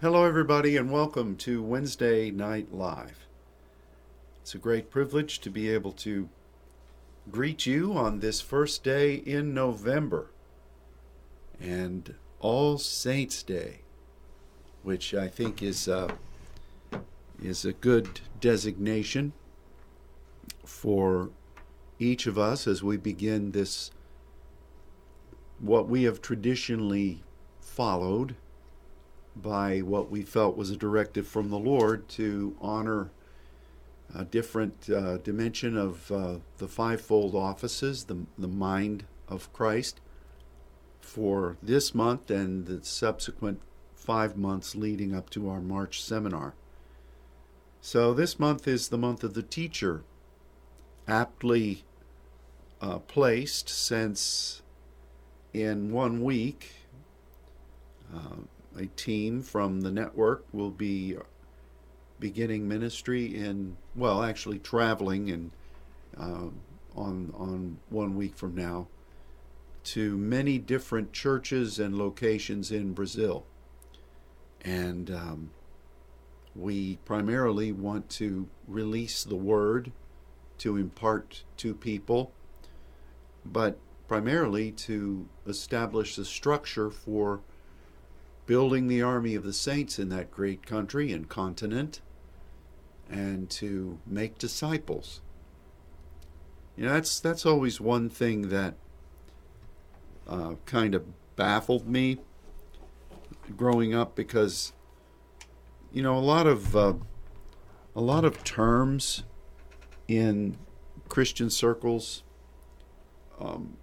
Hello, everybody, and welcome to Wednesday Night Live. It's a great privilege to be able to greet you on this first day in November and All Saints Day, which I think is uh, is a good designation for each of us as we begin this what we have traditionally followed by what we felt was a directive from the Lord to honor a different uh, dimension of uh, the fivefold offices, the, the mind of Christ, for this month and the subsequent five months leading up to our March seminar. So, this month is the month of the teacher, aptly uh, placed since in one week, uh, a team from the network will be beginning ministry in well actually traveling and uh, on on one week from now to many different churches and locations in Brazil. And um, we primarily want to release the word to impart to people but primarily to establish the structure for building the army of the saints in that great country and continent and to make disciples. You know, that's that's always one thing that uh, kind of baffled me growing up because you know a lot of uh, a lot of terms in Christian circles um,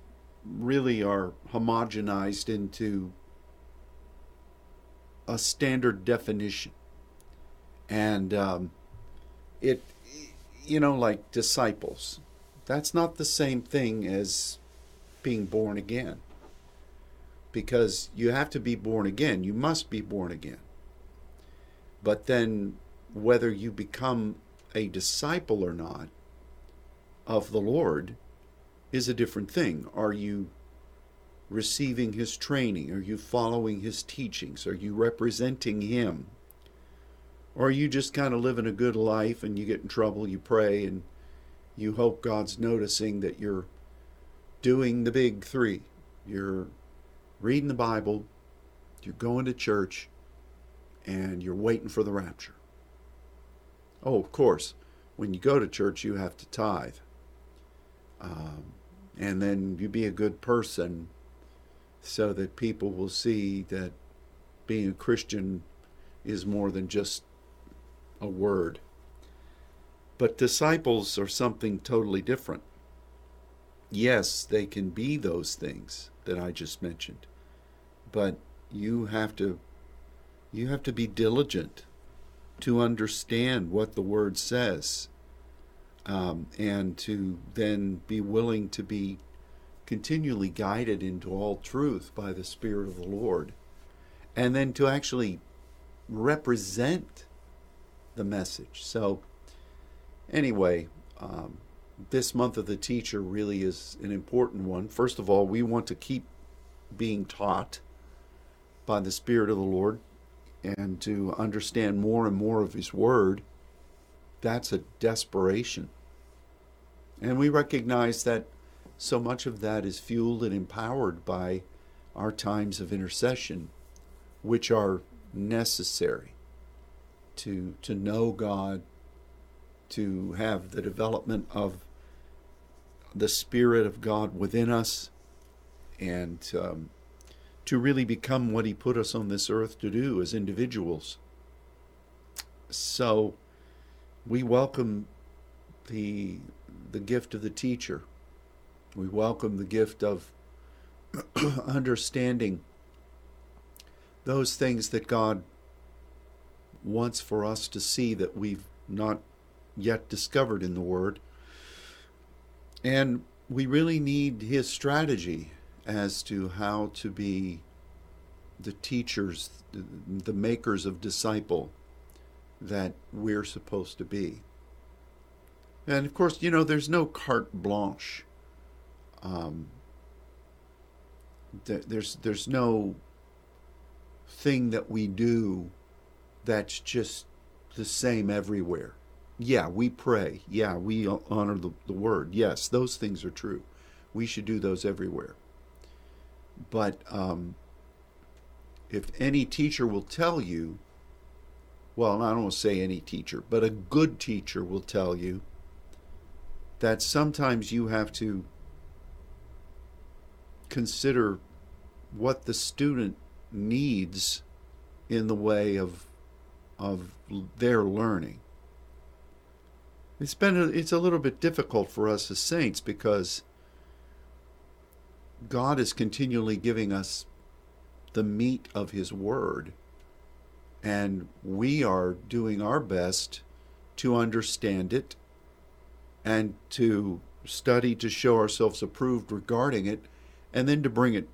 really are homogenized into a standard definition. And um, it, you know, like disciples, that's not the same thing as being born again. Because you have to be born again, you must be born again. But then, whether you become a disciple or not of the Lord is a different thing. Are you receiving his training? Are you following his teachings? Are you representing him? Or are you just kind of living a good life and you get in trouble, you pray, and you hope God's noticing that you're doing the big three? You're reading the Bible, you're going to church, and you're waiting for the rapture. Oh, of course, when you go to church, you have to tithe. Um, and then you be a good person so that people will see that being a Christian is more than just a word. But disciples are something totally different. Yes, they can be those things that I just mentioned, but you have to you have to be diligent to understand what the word says um, and to then be willing to be continually guided into all truth by the Spirit of the Lord, and then to actually represent the message. So, anyway, um, this month of the teacher really is an important one. First of all, we want to keep being taught by the Spirit of the Lord and to understand more and more of His Word. That's a desperation. And we recognize that so much of that is fueled and empowered by our times of intercession, which are necessary to, to know God, to have the development of the Spirit of God within us, and um, to really become what He put us on this earth to do as individuals. So we welcome the, the gift of the teacher we welcome the gift of understanding those things that God wants for us to see that we've not yet discovered in the Word. And we really need His strategy as to how to be the teachers, the makers of disciple that we're supposed to be. And of course, you know, there's no carte blanche um, th- there's there's no thing that we do that's just the same everywhere. Yeah, we pray. Yeah, we honor the, the word. Yes, those things are true. We should do those everywhere. But um, if any teacher will tell you, well, I don't want to say any teacher, but a good teacher will tell you that sometimes you have to consider what the student needs in the way of of their learning. It's been a, it's a little bit difficult for us as saints because God is continually giving us the meat of his word and we are doing our best to understand it and to study to show ourselves approved regarding it and then to bring it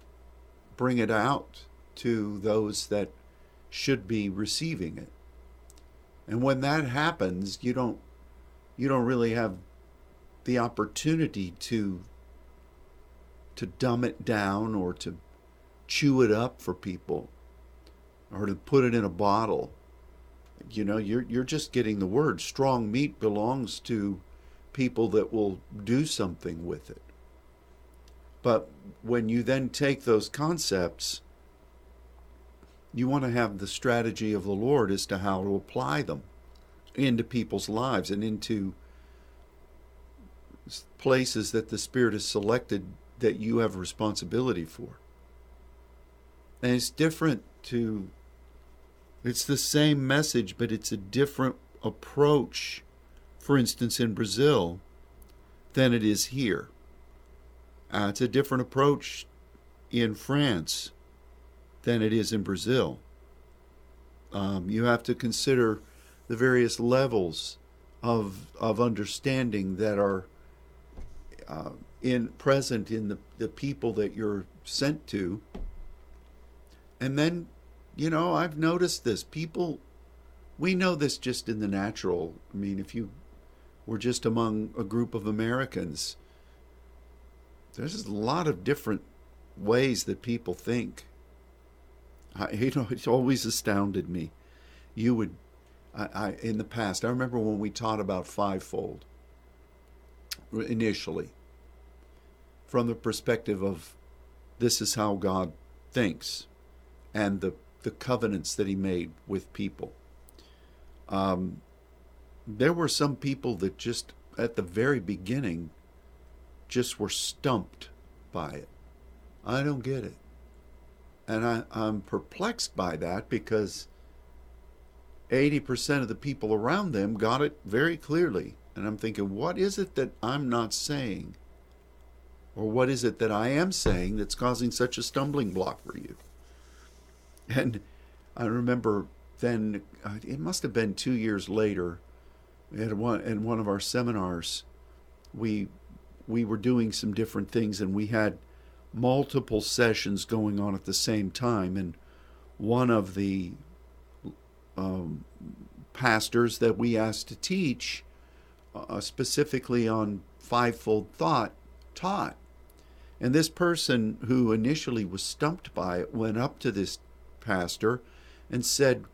bring it out to those that should be receiving it. And when that happens, you don't you don't really have the opportunity to to dumb it down or to chew it up for people or to put it in a bottle. You know, you're you're just getting the word. Strong meat belongs to people that will do something with it. But when you then take those concepts, you want to have the strategy of the Lord as to how to apply them into people's lives and into places that the Spirit has selected that you have responsibility for. And it's different to, it's the same message, but it's a different approach, for instance, in Brazil, than it is here. Uh, it's a different approach in France than it is in Brazil. Um, you have to consider the various levels of of understanding that are uh, in present in the, the people that you're sent to. And then, you know, I've noticed this. People, we know this just in the natural. I mean, if you were just among a group of Americans, there's a lot of different ways that people think. I, you know, it's always astounded me. You would, I, I, in the past, I remember when we taught about fivefold initially, from the perspective of this is how God thinks and the, the covenants that He made with people. Um, there were some people that just at the very beginning just were stumped by it. I don't get it. And I, I'm perplexed by that because 80% of the people around them got it very clearly. And I'm thinking, what is it that I'm not saying? Or what is it that I am saying that's causing such a stumbling block for you? And I remember then, uh, it must have been two years later, at one, in one of our seminars, we, we were doing some different things and we had multiple sessions going on at the same time. And one of the um, pastors that we asked to teach uh, specifically on fivefold thought taught. And this person who initially was stumped by it went up to this pastor and said,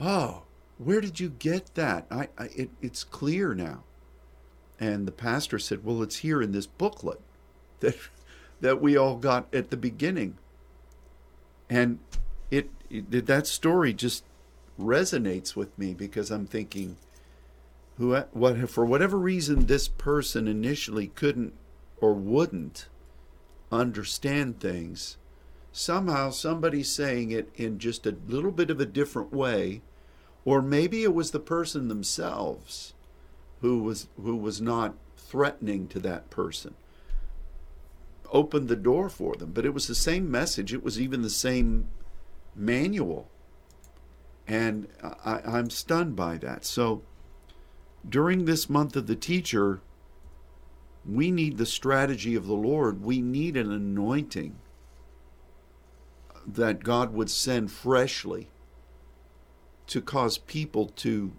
Oh, where did you get that? I, I it, it's clear now. And the pastor said, Well, it's here in this booklet that that we all got at the beginning. And it, it that story just resonates with me because I'm thinking, who what for whatever reason this person initially couldn't or wouldn't understand things, somehow somebody's saying it in just a little bit of a different way, or maybe it was the person themselves who was who was not threatening to that person opened the door for them. But it was the same message, it was even the same manual. And I, I'm stunned by that. So during this month of the teacher, we need the strategy of the Lord. We need an anointing that God would send freshly to cause people to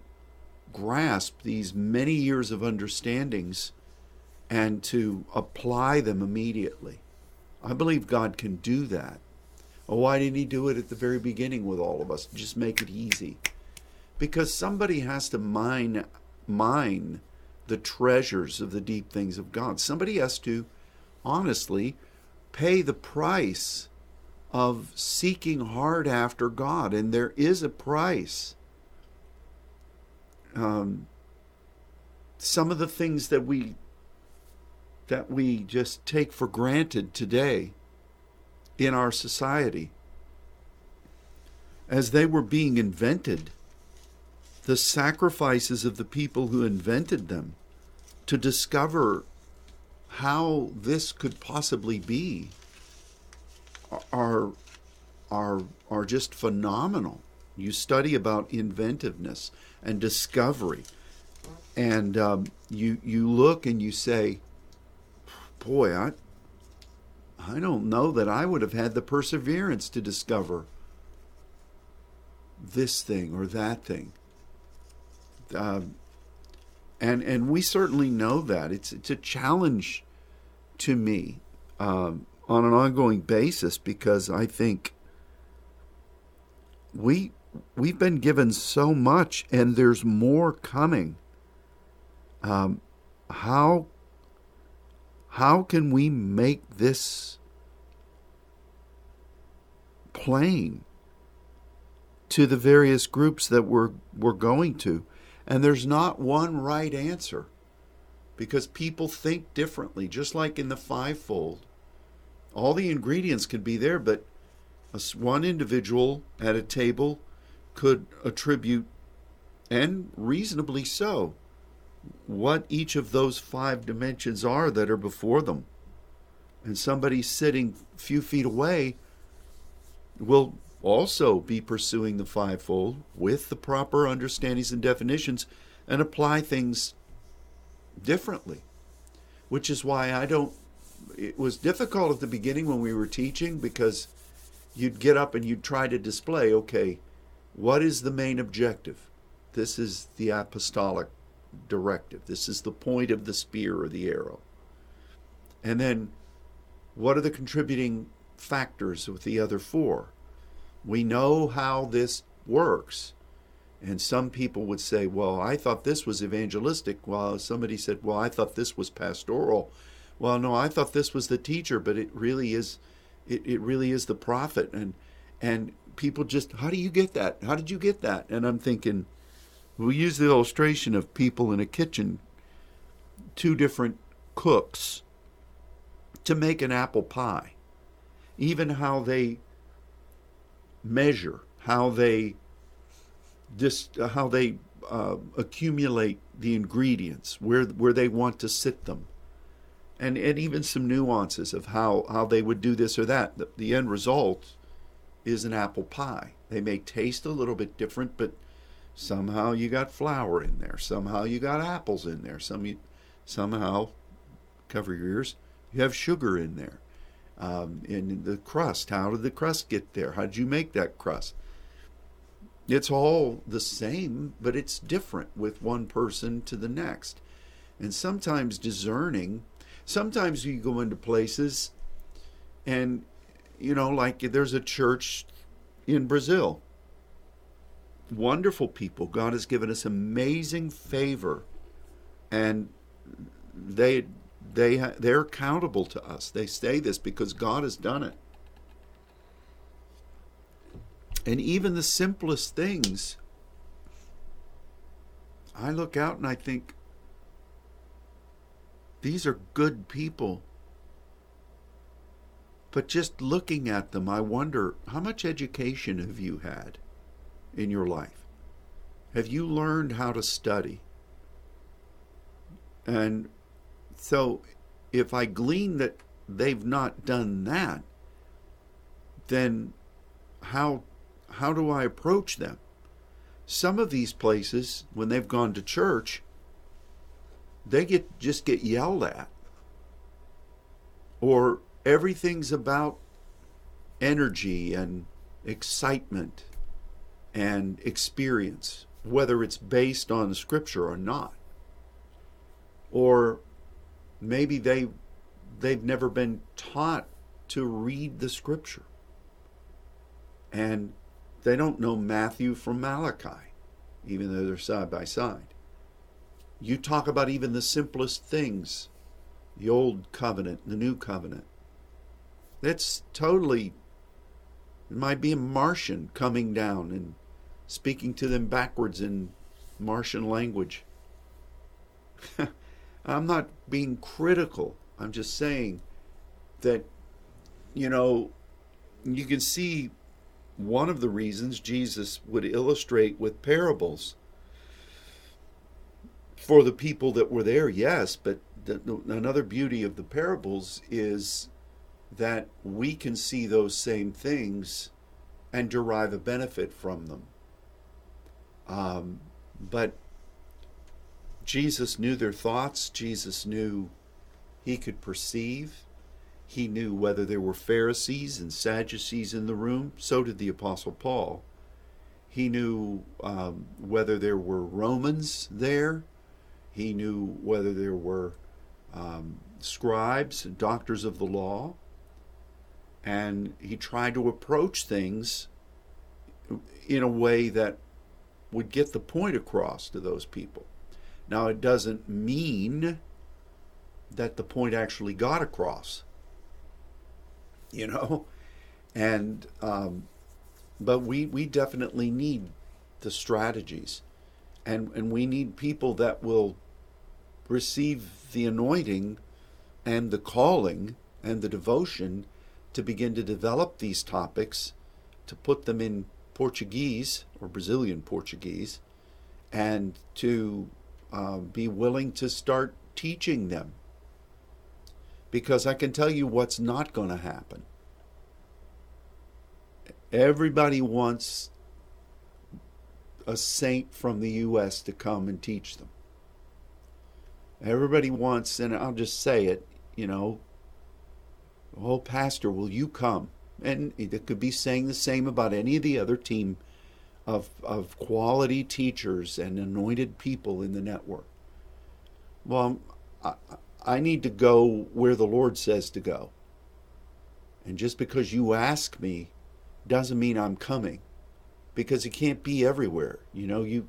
grasp these many years of understandings and to apply them immediately. I believe God can do that. Oh, why didn't He do it at the very beginning with all of us? Just make it easy. because somebody has to mine mine the treasures of the deep things of God. Somebody has to honestly pay the price of seeking hard after God, and there is a price. Um, some of the things that we that we just take for granted today in our society as they were being invented the sacrifices of the people who invented them to discover how this could possibly be are are are just phenomenal. You study about inventiveness and discovery, and um, you you look and you say, "Boy, I I don't know that I would have had the perseverance to discover this thing or that thing." Uh, and and we certainly know that it's it's a challenge to me um, on an ongoing basis because I think we we've been given so much and there's more coming. Um, how how can we make this plain to the various groups that we're we're going to? And there's not one right answer because people think differently, just like in the fivefold. All the ingredients could be there, but one individual at a table could attribute, and reasonably so, what each of those five dimensions are that are before them. And somebody sitting a few feet away will also be pursuing the fivefold with the proper understandings and definitions and apply things differently. Which is why I don't. It was difficult at the beginning when we were teaching because you'd get up and you'd try to display okay, what is the main objective? This is the apostolic directive. This is the point of the spear or the arrow. And then what are the contributing factors with the other four? We know how this works. And some people would say, well, I thought this was evangelistic, while somebody said, well, I thought this was pastoral. Well, no, I thought this was the teacher, but it really is it, it really is the prophet. And and people just how do you get that? How did you get that? And I'm thinking, we use the illustration of people in a kitchen, two different cooks, to make an apple pie. Even how they measure, how they uh, how they uh, accumulate the ingredients, where where they want to sit them, and and even some nuances of how how they would do this or that. The, the end result is an apple pie. They may taste a little bit different, but somehow you got flour in there. Somehow you got apples in there. Some somehow cover your ears. You have sugar in there. Um, and the crust, how did the crust get there? How did you make that crust? It's all the same, but it's different with one person to the next. And sometimes discerning, sometimes you go into places and, you know, like there's a church in Brazil. Wonderful people. God has given us amazing favor. And they they they're accountable to us. They say this because God has done it. And even the simplest things, I look out and I think, these are good people. But just looking at them, I wonder how much education have you had in your life? Have you learned how to study? And so if I glean that they've not done that, then how how do I approach them? Some of these places, when they've gone to church, they get just get yelled at. Or everything's about energy and excitement and experience, whether it's based on scripture or not. Or maybe they they've never been taught to read the scripture. And they don't know Matthew from Malachi. even though they're side by side. You talk about even the simplest things the old covenant, the new covenant. That's totally, it might be a Martian coming down and speaking to them backwards in Martian language. I'm not being critical. I'm just saying that, you know, you can see one of the reasons Jesus would illustrate with parables. For the people that were there, yes, but the, the, another beauty of the parables is that we can see those same things and derive a benefit from them. Um, but Jesus knew their thoughts. Jesus knew he could perceive. He knew whether there were Pharisees and Sadducees in the room. So did the Apostle Paul. He knew um, whether there were Romans there. He knew whether there were um, scribes doctors of the law. And he tried to approach things in a way that would get the point across to those people. Now, it doesn't mean that the point actually got across, you know, and um, but we we definitely need the strategies, and and we need people that will receive the anointing and the calling and the devotion to begin to develop these topics, to put them in Portuguese or Brazilian Portuguese, and to uh, be willing to start teaching them. Because I can tell you what's not going to happen. Everybody wants a saint from the U.S. to come and teach them. Everybody wants, and I'll just say it, you know, oh, Pastor, will you come? And it could be saying the same about any of the other team of, of quality teachers and anointed people in the network. Well, I, I need to go where the Lord says to go. And just because you ask me doesn't mean I'm coming because it can't be everywhere. You know, you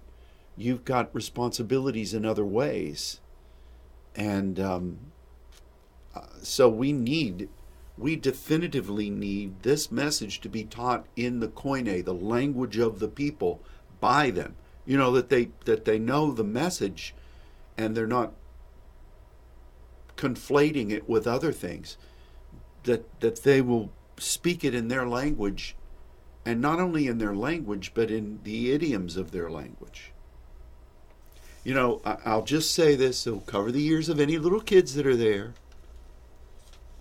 you've got responsibilities in other ways. And um, uh, so we need we definitively need this message to be taught in the Koine, the language of the people, by them. You know that they that they know the message, and they're not conflating it with other things. That that they will speak it in their language, and not only in their language, but in the idioms of their language. You know, I'll just say this: it'll cover the ears of any little kids that are there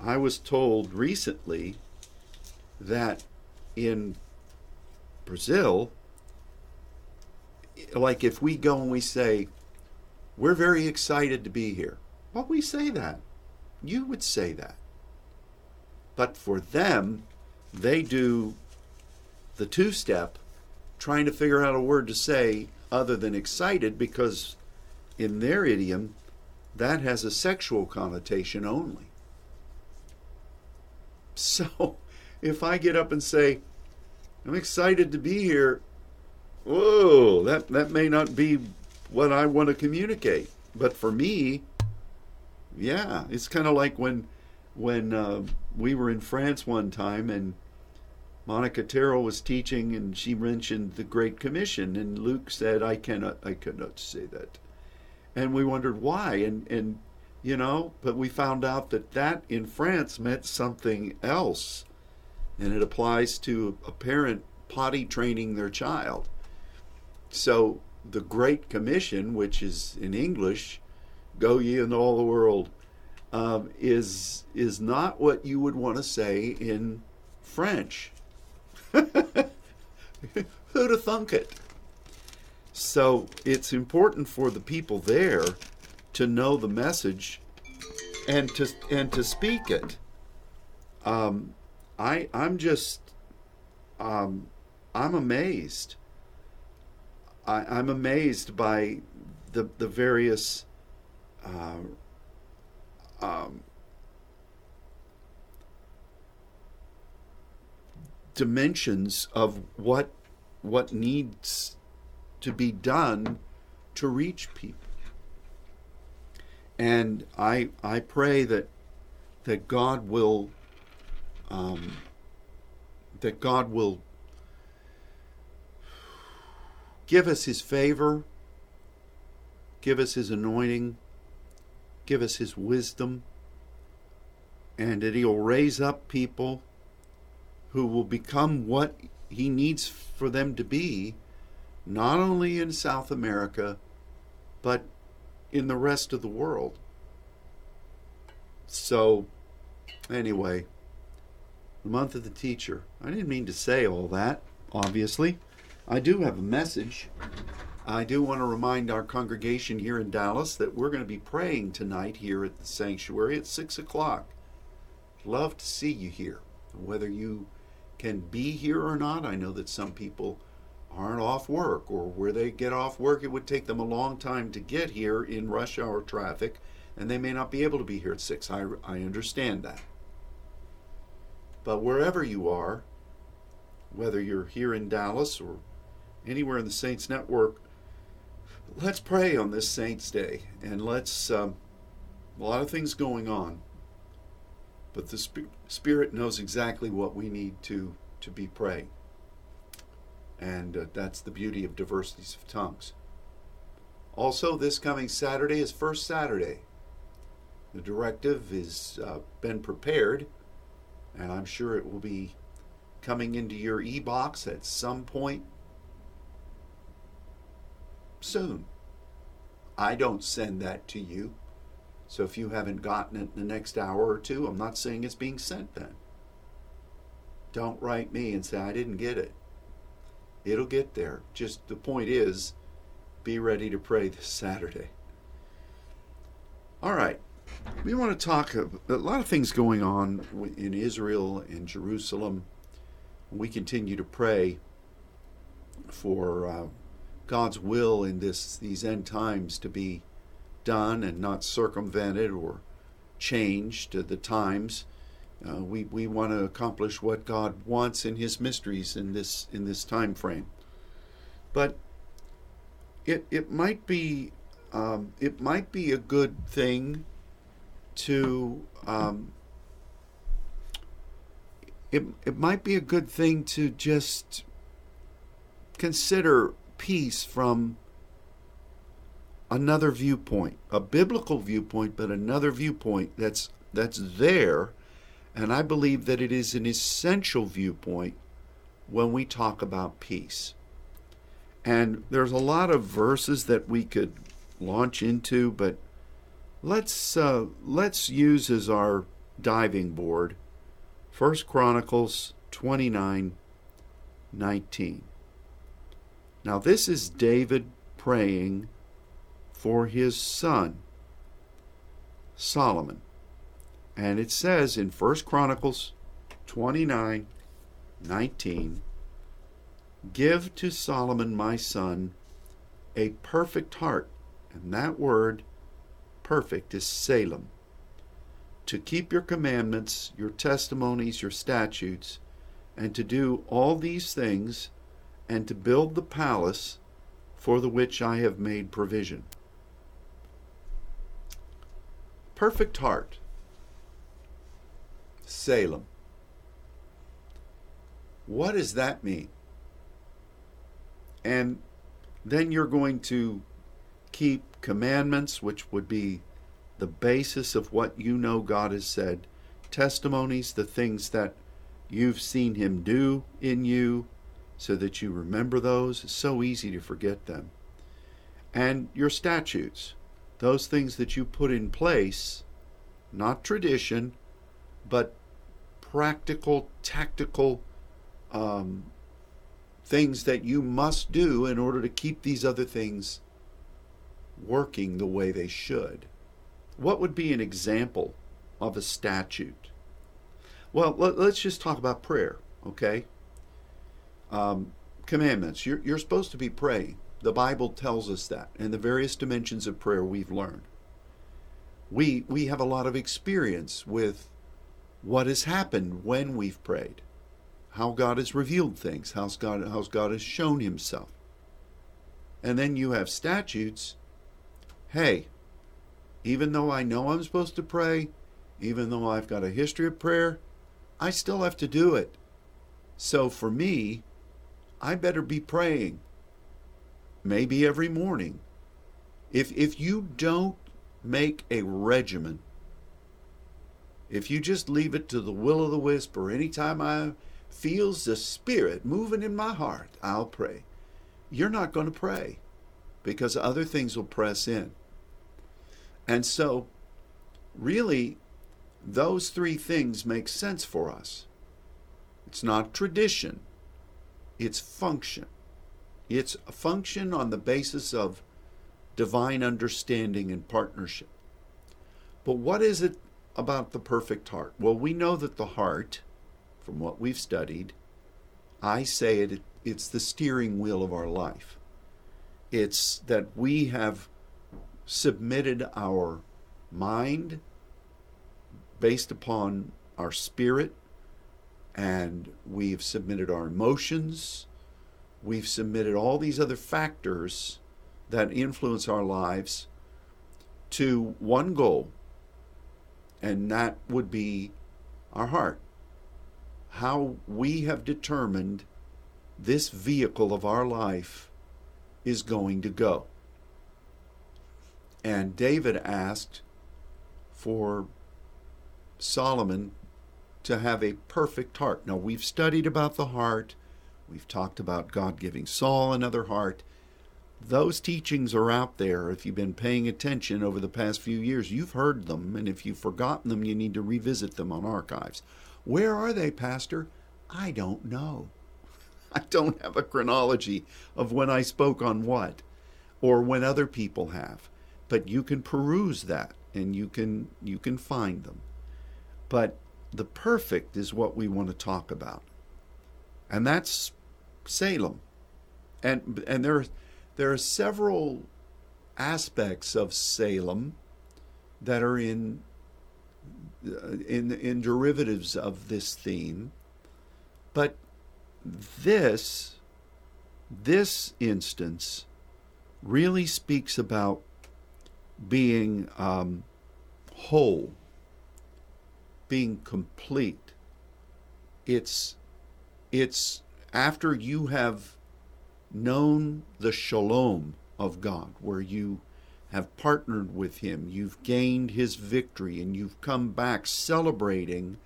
I was told recently that in Brazil, like if we go and we say, we're very excited to be here. Well, we say that. You would say that. But for them, they do the two step, trying to figure out a word to say other than excited because in their idiom, that has a sexual connotation only. So if I get up and say, I'm excited to be here, whoa, that, that may not be what I want to communicate. But for me, yeah, it's kind of like when when uh, we were in France one time and Monica Terrell was teaching and she mentioned the Great Commission and Luke said, I cannot I cannot say that. And we wondered why and, and you know, but we found out that that in France meant something else. And it applies to a parent potty training their child. So the Great Commission, which is in English, go ye into all the world, um, is is not what you would want to say in French. Who'd have thunk it? So it's important for the people there to know the message and to and to speak it. Um, I I'm just um, I'm amazed. I, I'm amazed by the the various uh, um, dimensions of what what needs to be done to reach people. And I I pray that that God will um, that God will give us His favor, give us His anointing, give us His wisdom, and that He'll raise up people who will become what He needs for them to be, not only in South America, but in the rest of the world. So, anyway, the month of the teacher. I didn't mean to say all that, obviously. I do have a message. I do want to remind our congregation here in Dallas that we're going to be praying tonight here at the sanctuary at 6 o'clock. Love to see you here. Whether you can be here or not, I know that some people aren't off work, or where they get off work, it would take them a long time to get here in rush hour traffic, and they may not be able to be here at 6. I, I understand that. But wherever you are, whether you're here in Dallas or anywhere in the Saints Network, let's pray on this Saints Day. And let's, um, a lot of things going on, but the Spirit knows exactly what we need to, to be praying. And uh, that's the beauty of diversities of tongues. Also, this coming Saturday is First Saturday. The directive has uh, been prepared and I'm sure it will be coming into your e-box at some point soon. I don't send that to you. So if you haven't gotten it in the next hour or two, I'm not saying it's being sent then. Don't write me and say I didn't get it. It'll get there. Just the point is, be ready to pray this Saturday. All right we want to talk a, lot of things going on in Israel and Jerusalem. We continue to pray for uh, God's will in this these end times to be done and not circumvented or changed to the times. Uh, we we want to accomplish what God wants in His mysteries in this in this time frame. But it it might be um, it might be a good thing to um, it, it might be a good thing to just consider peace from another viewpoint, a biblical viewpoint, but another viewpoint that's that's there, and I believe that it is an essential viewpoint when we talk about peace. And there's a lot of verses that we could launch into, but let's uh, let's use as our diving board First Chronicles 29 19. Now this is David praying for his son Solomon. And it says in First Chronicles 29 19 Give to Solomon my son a perfect heart. And that word perfect is Salem. To keep your commandments, your testimonies, your statutes, and to do all these things, and to build the palace for the which I have made provision. Perfect heart. Salem. What does that mean? And then you're going to keep commandments, which would be the basis of what you know God has said, testimonies, the things that you've seen Him do in you, so that you remember those. It's so easy to forget them. And your statutes, those things that you put in place, not tradition, but practical, tactical um, things that you must do in order to keep these other things working the way they should. What would be an example of a statute? Well, let, us just talk about prayer, okay? Um, commandments. You're, you're supposed to be praying. The Bible tells us that, and the various dimensions of prayer we've learned. We, we have a lot of experience with what has happened when we've prayed, how God has revealed things, how God, how God has shown Himself. and then you have statutes, hey, even though I know I'm supposed to pray, even though I've got a history of prayer, I still have to do it. So for me, I better be praying. Maybe every morning. If if you don't make a regimen, if you just leave it to the will of the wisp or anytime I feels the spirit moving in my heart, I'll pray. You're not going to pray because other things will press in. And so really those three things make sense for us. It's not tradition, it's function. It's a function on the basis of divine understanding and partnership. But what is it about the perfect heart? Well, we know that the heart, from what we've studied, I say it, it's the steering wheel of our life. It's that we have submitted our mind based upon our spirit, and we've submitted our emotions, we've submitted all these other factors that influence our lives to one goal, and that would be our heart. How we have determined this vehicle of our life is going to go. And David asked for Solomon to have a perfect heart. Now, we've studied about the heart, we've talked about God giving Saul another heart. Those teachings are out there. If you've been paying attention over the past few years, you've heard them, and if you've forgotten them, you need to revisit them on archives. Where are they, Pastor? I don't know. I don't have a chronology of when I spoke on what or when other people have but you can peruse that and you can you can find them but the perfect is what we want to talk about and that's salem and and there there are several aspects of salem that are in in in derivatives of this theme but this this instance really speaks about being um, whole, being complete. It's it's after you have known the shalom of God, where you have partnered with Him, you've gained His victory, and you've come back celebrating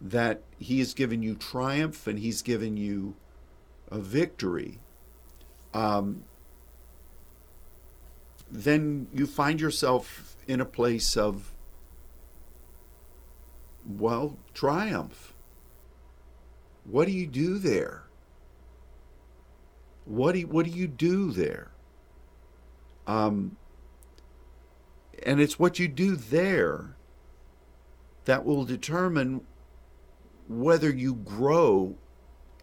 that He has given you triumph and He's given you a victory. Um, then you find yourself in a place of, well, triumph. What do you do there? What do you, what do you do there? Um, and it's what you do there that will determine whether you grow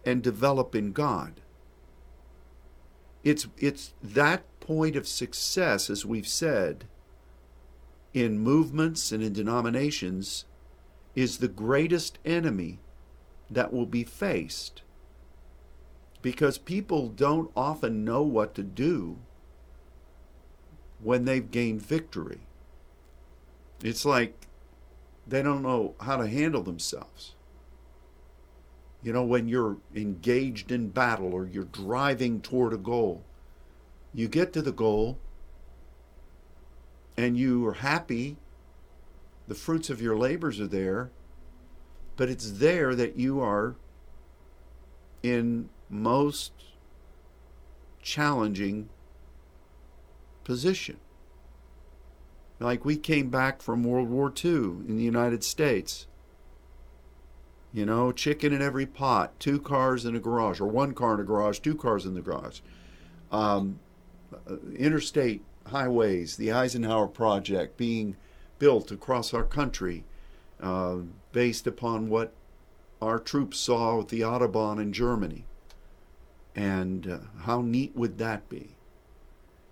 and develop in God. It's it's that point of success, as we've said, in movements and in denominations is the greatest enemy that will be faced. Because people don't often know what to do when they've gained victory. It's like they don't know how to handle themselves. You know, when you're engaged in battle or you're driving toward a goal, you get to the goal and you are happy, the fruits of your labors are there, but it's there that you are in most challenging position. Like we came back from World War II in the United States. You know, chicken in every pot, two cars in a garage, or one car in a garage, two cars in the garage. Um, uh, interstate highways, the Eisenhower Project being built across our country uh, based upon what our troops saw with the Autobahn in Germany. And uh, how neat would that be?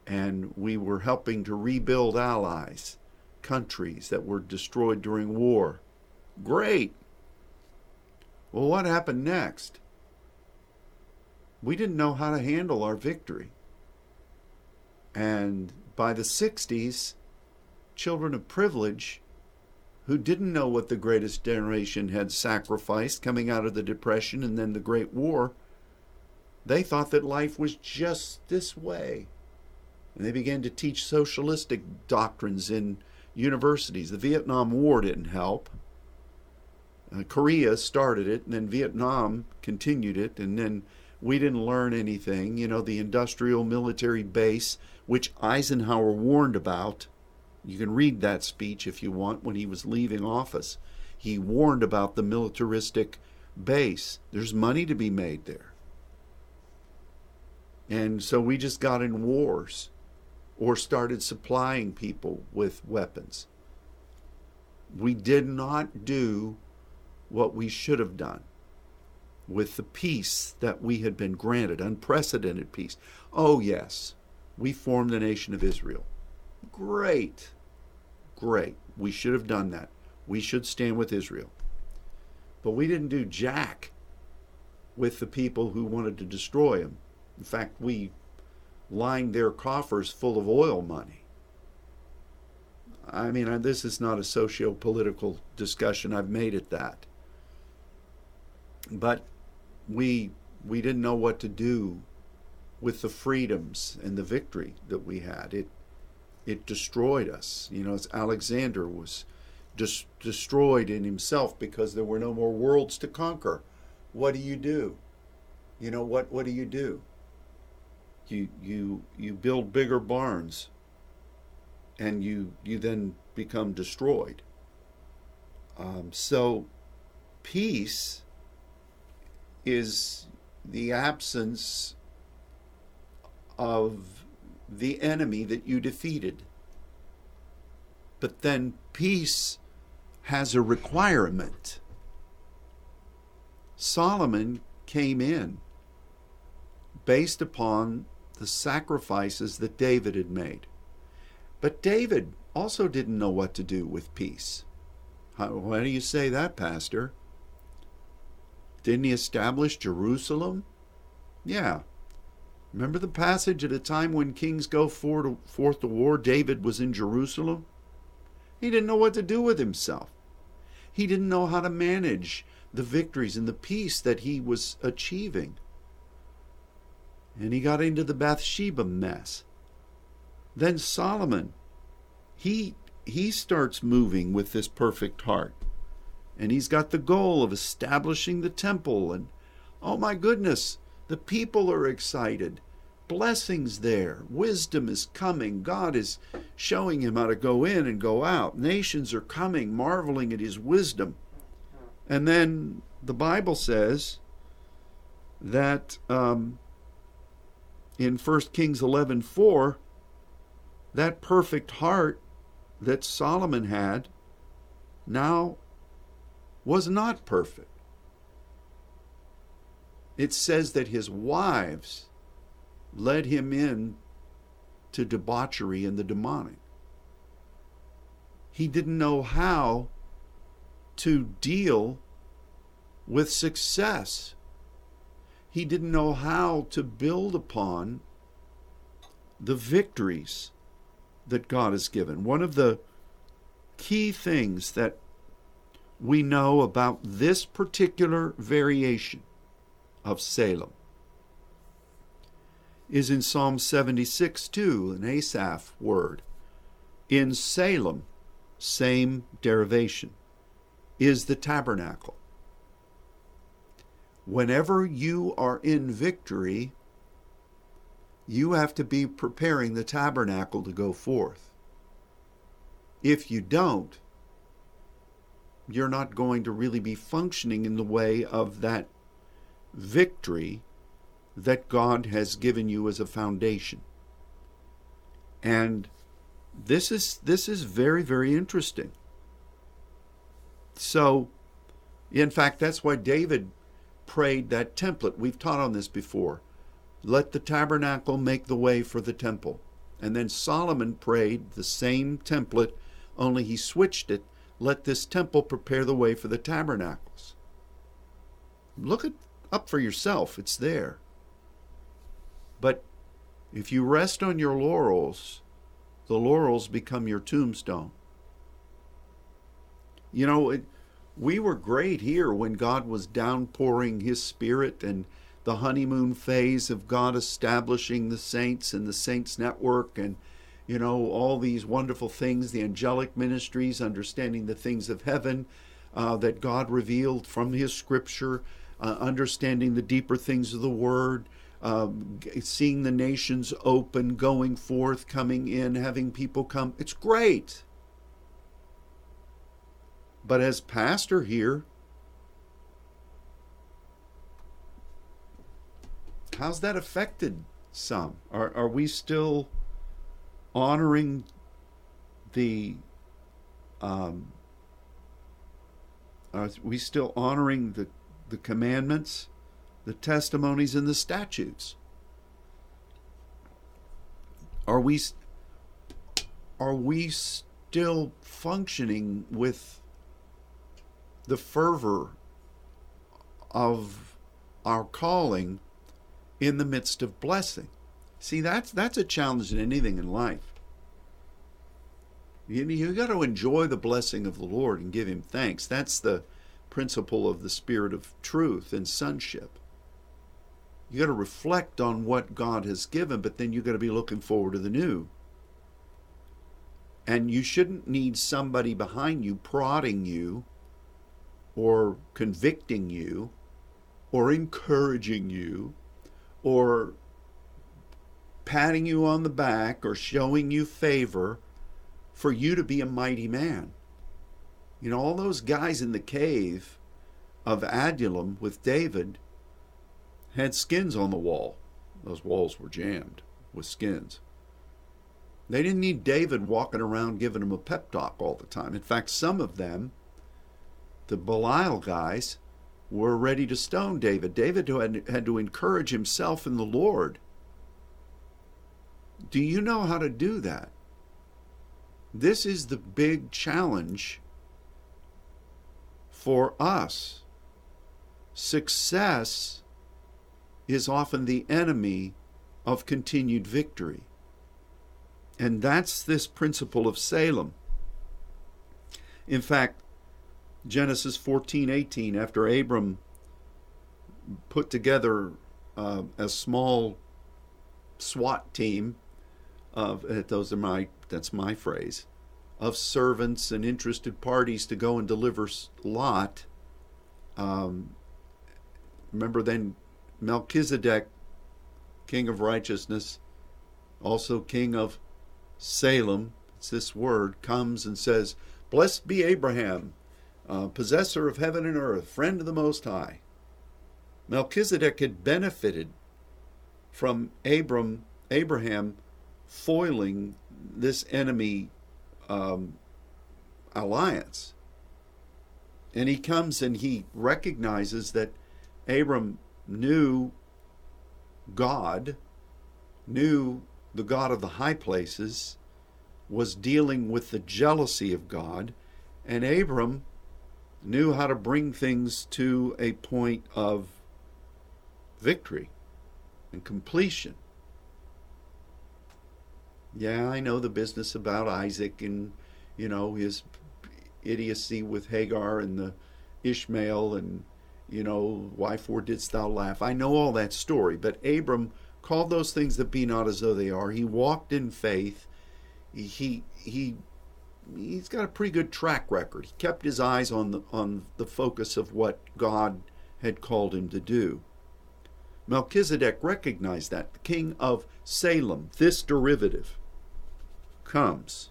And we were helping to rebuild allies, countries that were destroyed during war. Great! Well, what happened next? We didn't know how to handle our victory. And by the 60s, children of privilege who didn't know what the greatest generation had sacrificed coming out of the Depression and then the Great War, they thought that life was just this way. And they began to teach socialistic doctrines in universities. The Vietnam War didn't help. Uh, Korea started it, and then Vietnam continued it, and then we didn't learn anything. You know, the industrial military base, which Eisenhower warned about, you can read that speech if you want when he was leaving office. He warned about the militaristic base. There's money to be made there. And so we just got in wars or started supplying people with weapons. We did not do what we should have done with the peace that we had been granted, unprecedented peace. Oh, yes, we formed the nation of Israel. Great. Great. We should have done that. We should stand with Israel. But we didn't do jack with the people who wanted to destroy him. In fact, we lined their coffers full of oil money. I mean, this is not a socio political discussion. I've made it that. But we, we didn't know what to do with the freedoms and the victory that we had. It, it destroyed us. You know, as Alexander was just destroyed in himself because there were no more worlds to conquer. What do you do? You know what? What do you do? You you you build bigger barns, and you you then become destroyed. Um, so, peace is the absence of the enemy that you defeated. But then peace has a requirement. Solomon came in based upon the sacrifices that David had made. But David also didn't know what to do with peace. Why do you say that, Pastor? Didn't he establish Jerusalem? Yeah, Remember the passage at a time when kings go forth to war? David was in Jerusalem. He didn't know what to do with himself. He didn't know how to manage the victories and the peace that he was achieving. And he got into the Bathsheba mess. Then Solomon, he he starts moving with this perfect heart. And he's got the goal of establishing the temple and oh my goodness, the people are excited. Blessings there. Wisdom is coming. God is showing him how to go in and go out. Nations are coming, marveling at his wisdom. And then the Bible says that um, in 1 Kings 11 4, that perfect heart that Solomon had now was not perfect it says that his wives led him in to debauchery and the demonic. He didn't know how to deal with success. He didn't know how to build upon the victories that God has given. One of the key things that we know about this particular variation of Salem is in Psalm 76 too, an Asaph word. In Salem, same derivation, is the tabernacle. Whenever you are in victory, you have to be preparing the tabernacle to go forth. If you don't, you're not going to really be functioning in the way of that victory that God has given you as a foundation. And this is this is very very interesting. So in fact that's why David prayed that template. We've taught on this before. Let the tabernacle make the way for the temple. And then Solomon prayed the same template, only he switched it. Let this temple prepare the way for the tabernacles. Look it up for yourself. It's there. But If you rest on your laurels, the laurels become your tombstone. You know, it, we were great here when God was downpouring His Spirit and the honeymoon phase of God establishing the saints and the saints network and you know all these wonderful things the angelic ministries understanding the things of heaven uh, that God revealed from his scripture uh, understanding the deeper things of the word um, seeing the nations open going forth coming in having people come. It's great but as pastor here how's that affected some? Are are we still honoring the um, are we still honoring the the commandments, the testimonies, and the statutes? Are we are we still functioning with the fervor of our calling in the midst of blessing. See, that's that's a challenge in anything in life. You, you got to enjoy the blessing of the Lord and give Him thanks. That's the principle of the spirit of truth and sonship. You got to reflect on what God has given, but then you got to be looking forward to the new. And you shouldn't need somebody behind you prodding you or convicting you or encouraging you or patting you on the back or showing you favor for you to be a mighty man. You know, all those guys in the cave of Adullam with David had skins on the wall. Those walls were jammed with skins. They didn't need David walking around giving them a pep talk all the time. In fact, some of them, the Belial guys, were ready to stone David. David had, had to encourage himself in the Lord. Do you know how to do that? This is the big challenge for us. Success is often the enemy of continued victory. And that's this principle of Salem. In fact, Genesis 14, 18, after Abram put together uh, a small SWAT team of uh, those are my that's my phrase of servants and interested parties to go and deliver Lot. Um, remember then Melchizedek, king of righteousness, also king of Salem. It's this word comes and says, "Blessed be Abraham." Uh, possessor of heaven and earth, friend of the Most High. Melchizedek had benefited from Abram, Abraham foiling this enemy um, alliance. And he comes and he recognizes that Abram knew God, knew the God of the high places, was dealing with the jealousy of God, and Abram knew how to bring things to a point of victory and completion. Yeah, I know the business about Isaac and, you know, his idiocy with Hagar and the Ishmael and, you know, why for didst thou laugh? I know all that story, but Abram called those things that be not as though they are. He walked in faith. He he he's got a pretty good track record. He kept his eyes on the on the focus of what God had called him to do. Melchizedek recognized that the king of Salem, this derivative, comes,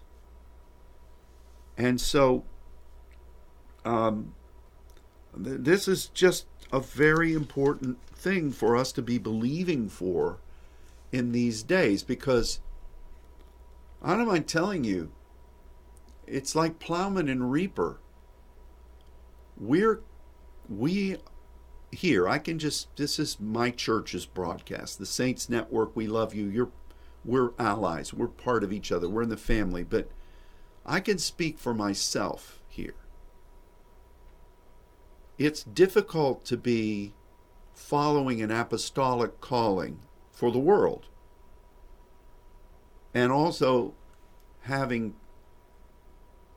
and so um, th- this is just a very important thing for us to be believing for in these days because I don't mind telling you it's like plowman and reaper. We're we here, I can just this is my church's broadcast, the Saints Network. We love you. You're we're allies. We're part of each other. We're in the family. But I can speak for myself here. It's difficult to be following an apostolic calling for the world. and also having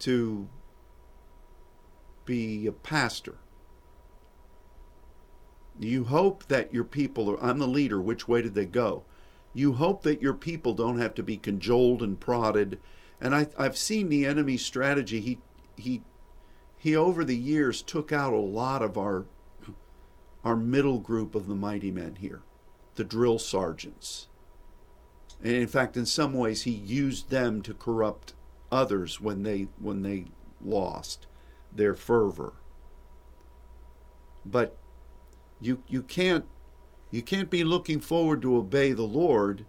to be a pastor. You hope that your people are, I'm the leader, which way did they go? You hope that your people don't have to be cajoled and prodded. And I, I've seen the enemy's strategy. He, he, he over the years took out a lot of our, our middle group of the mighty men here, the drill sergeants. And in fact, in some ways, he used them to corrupt others when they when they lost their fervor. But you you can't you can't be looking forward to obey the Lord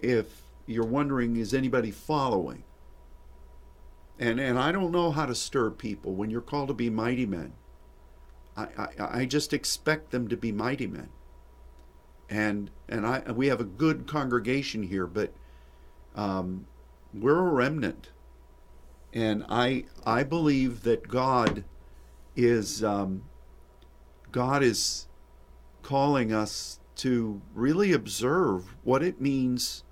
if you're wondering is anybody following. And and I don't know how to stir people when you're called to be mighty men. I, I, I just expect them to be mighty men. And and I we have a good congregation here, but um, we're a remnant and I I believe that God is um, God is calling us to really observe what it means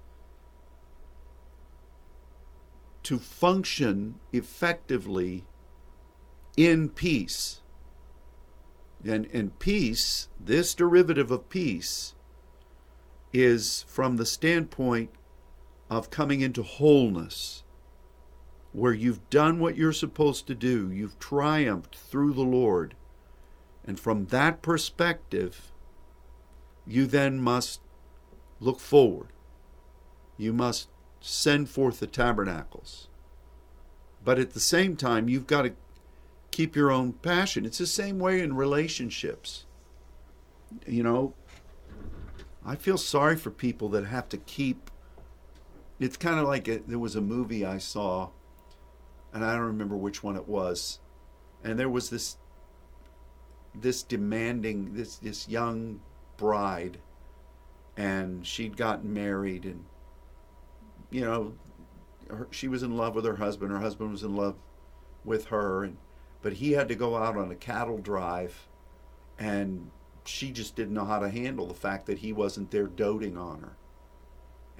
to function effectively in peace. And, and peace, this derivative of peace, is from the standpoint of coming into wholeness where you've done what you're supposed to do, you've triumphed through the Lord. And from that perspective, you then must look forward. You must send forth the tabernacles. But at the same time, you've got to keep your own passion. It's the same way in relationships. You know, I feel sorry for people that have to keep. It's kind of like a, there was a movie I saw and I don't remember which one it was. And there was this this demanding this this young bride and she'd gotten married and you know her, she was in love with her husband her husband was in love with her and but he had to go out on a cattle drive and she just didn't know how to handle the fact that he wasn't there doting on her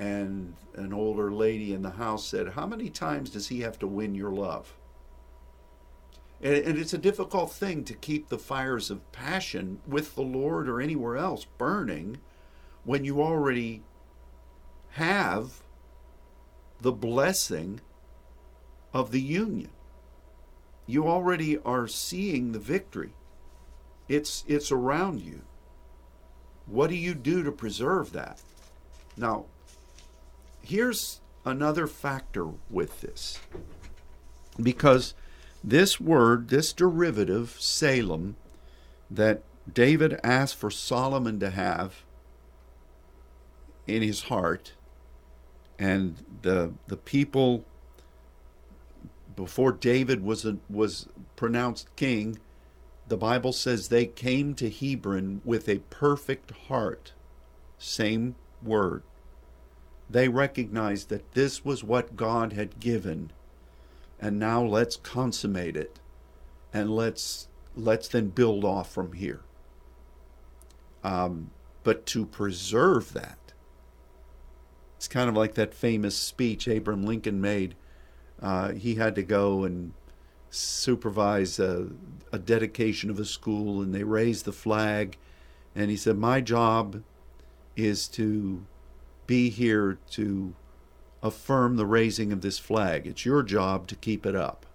and an older lady in the house said, How many times does he have to win your love? And, and it's a difficult thing to keep the fires of passion with the Lord or anywhere else burning when you already have the blessing of the union. You already are seeing the victory. It's it's around you. What do you do to preserve that? Now, here's another factor with this. Because this word, this derivative, Salem, that David asked for Solomon to have in his heart, and the the people before David was a, was pronounced king, the Bible says they came to Hebron with a perfect heart. Same word. They recognized that this was what God had given, and now let's consummate it, and let's let's then build off from here. Um, but to preserve that, it's kind of like that famous speech Abraham Lincoln made. Uh, he had to go and supervise a, a dedication of a school, and they raised the flag, and he said, "My job is to be here to affirm the raising of this flag. It's your job to keep it up.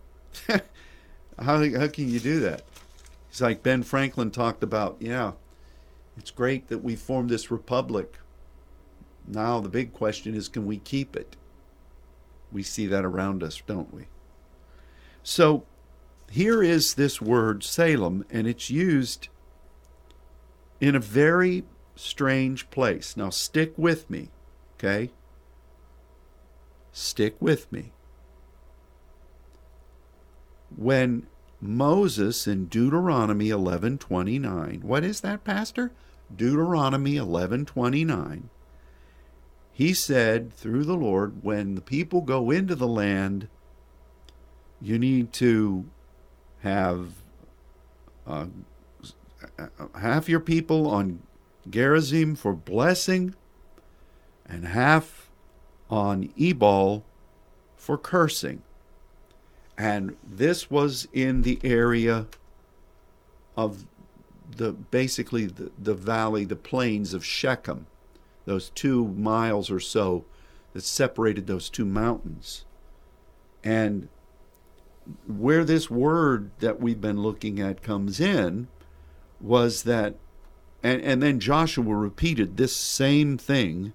how, how can you do that? It's like Ben Franklin talked about, yeah, it's great that we formed this republic. Now the big question is can we keep it? We see that around us, don't we? So here is this word Salem, and it's used in a very strange place. Now, stick with me, okay? Stick with me. When Moses in Deuteronomy 11:29, what is that, pastor? Deuteronomy 11:29. He said through the Lord, when the people go into the land, you need to have uh, half your people on Gerizim for blessing, and half on Ebal for cursing. And this was in the area of the basically the, the valley, the plains of Shechem, those two miles or so that separated those two mountains. And where this word that we've been looking at comes in was that and, and then Joshua repeated this same thing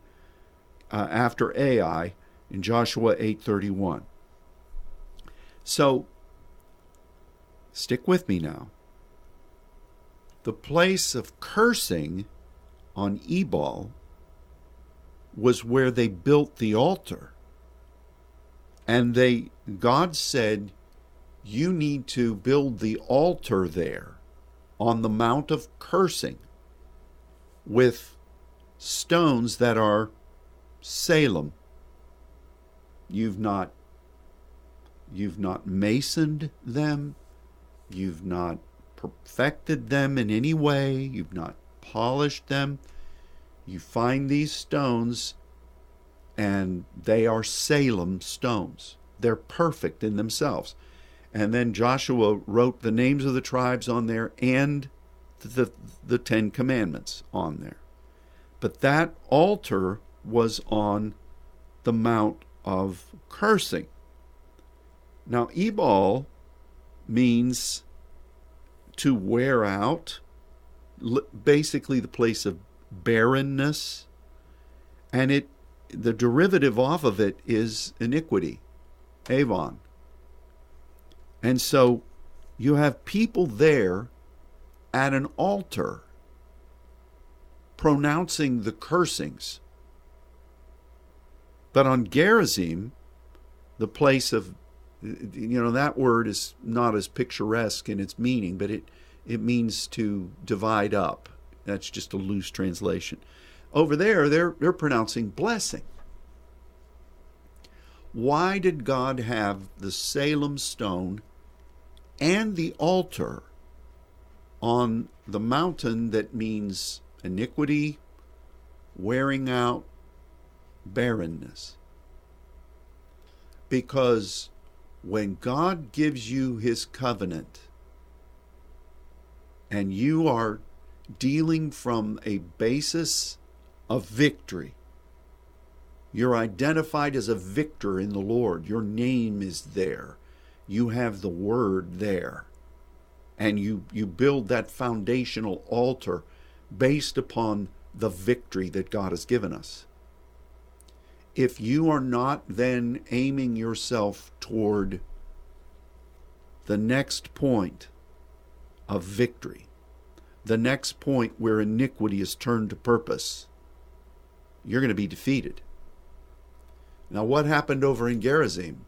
uh, after Ai in Joshua 8:31. So stick with me now. The place of cursing on Ebal was where they built the altar. And they God said you need to build the altar there on the mount of cursing with stones that are Salem. You've not you've not masoned them, you've not perfected them in any way, you've not polished them. You find these stones and they are Salem stones. They're perfect in themselves. And then Joshua wrote the names of the tribes on there and the, the Ten Commandments on there. But that altar was on the Mount of Cursing. Now, Ebal means to wear out, basically the place of barrenness, and it the derivative off of it is iniquity, Avon. And so you have people there at an altar pronouncing the cursings. But on Gerizim, the place of, you know, that word is not as picturesque in its meaning, but it, it means to divide up. That's just a loose translation. Over there, they're, they're pronouncing blessing. Why did God have the Salem stone and the altar on the mountain that means iniquity, wearing out, barrenness. Because when God gives you his covenant and you are dealing from a basis of victory, you're identified as a victor in the Lord. Your name is there. You have the word there and you, you build that foundational altar based upon the victory that God has given us. If you are not then aiming yourself toward the next point of victory, the next point where iniquity is turned to purpose, you're going to be defeated. Now, what happened over in Gerizim,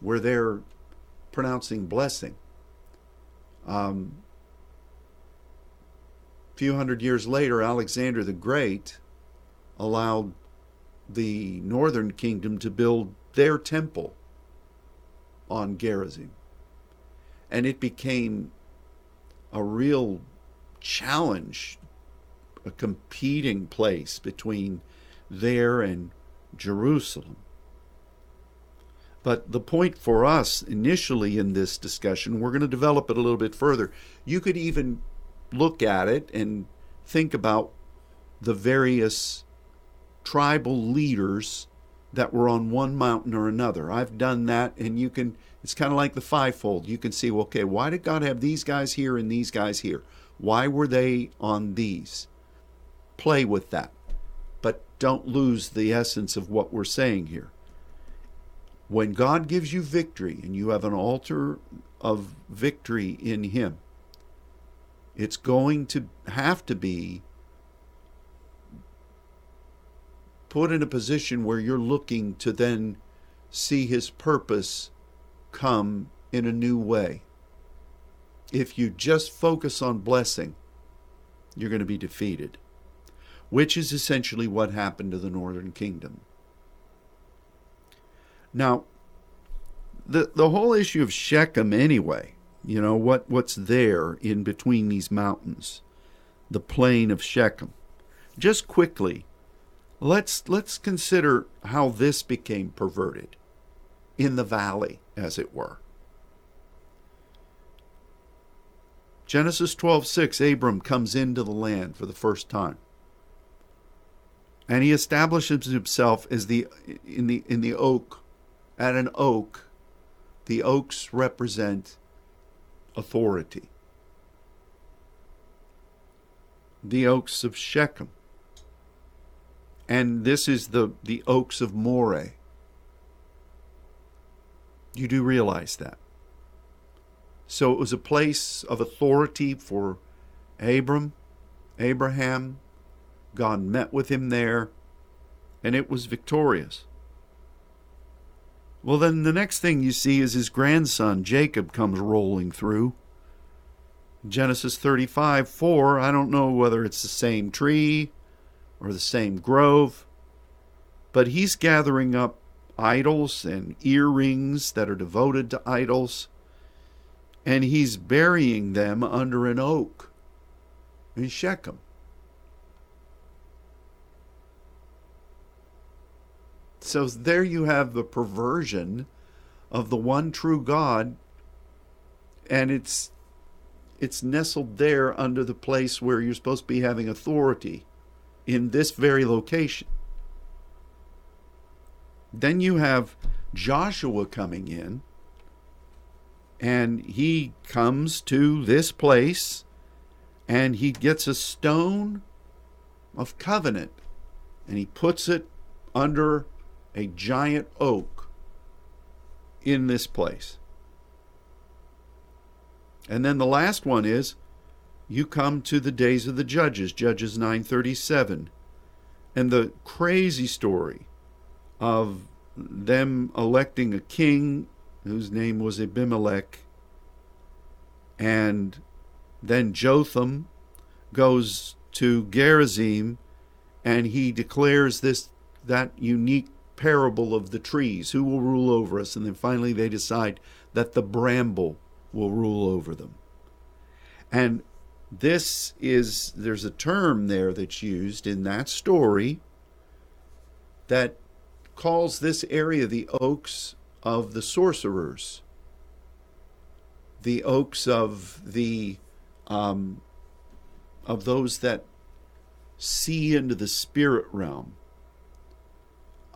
where they're pronouncing blessing? Um, a few hundred years later, Alexander the Great allowed the northern kingdom to build their temple on Gerizim. And it became a real challenge, a competing place between there and Jerusalem. But the point for us initially in this discussion, we're going to develop it a little bit further. You could even look at it and think about the various tribal leaders that were on one mountain or another. I've done that, and you can, it's kind of like the fivefold. You can see, okay, why did God have these guys here and these guys here? Why were they on these? Play with that, but don't lose the essence of what we're saying here when God gives you victory and you have an altar of victory in Him, it's going to have to be put in a position where you're looking to then see His purpose come in a new way. If you just focus on blessing, you're going to be defeated, which is essentially what happened to the northern kingdom. Now, the the whole issue of Shechem anyway, you know, what what's there in between these mountains, the plain of Shechem. Just quickly, Let's let's consider how this became perverted in the valley, as it were. Genesis 12:6 Abram comes into the land for the first time. And he establishes himself as the in the in the oak at an oak. The oaks represent authority. The oaks of Shechem. And this is the, the oaks of Moreh. You do realize that. So it was a place of authority for Abram, Abraham. God met with him there, and it was victorious. Well, then the next thing you see is his grandson, Jacob, comes rolling through. Genesis 35 4, I don't know whether it's the same tree or the same grove, but he's gathering up idols and earrings that are devoted to idols, and he's burying them under an oak in Shechem. So there you have the perversion of the one true God, and it's it's nestled there under the place where you're supposed to be having authority in this very location. Then you have Joshua coming in, and he comes to this place and he gets a stone of covenant and he puts it under a giant oak in this place. And then the last one is you come to the days of the judges, Judges 937, and the crazy story of them electing a king whose name was Abimelech, and then Jotham goes to Gerizim and he declares this that unique parable of the trees. Who will rule over us? And then finally they decide that the bramble will rule over them. And this is there's a term there that's used in that story that calls this area the oaks of the sorcerers. The oaks of the um, of those that see into the spirit realm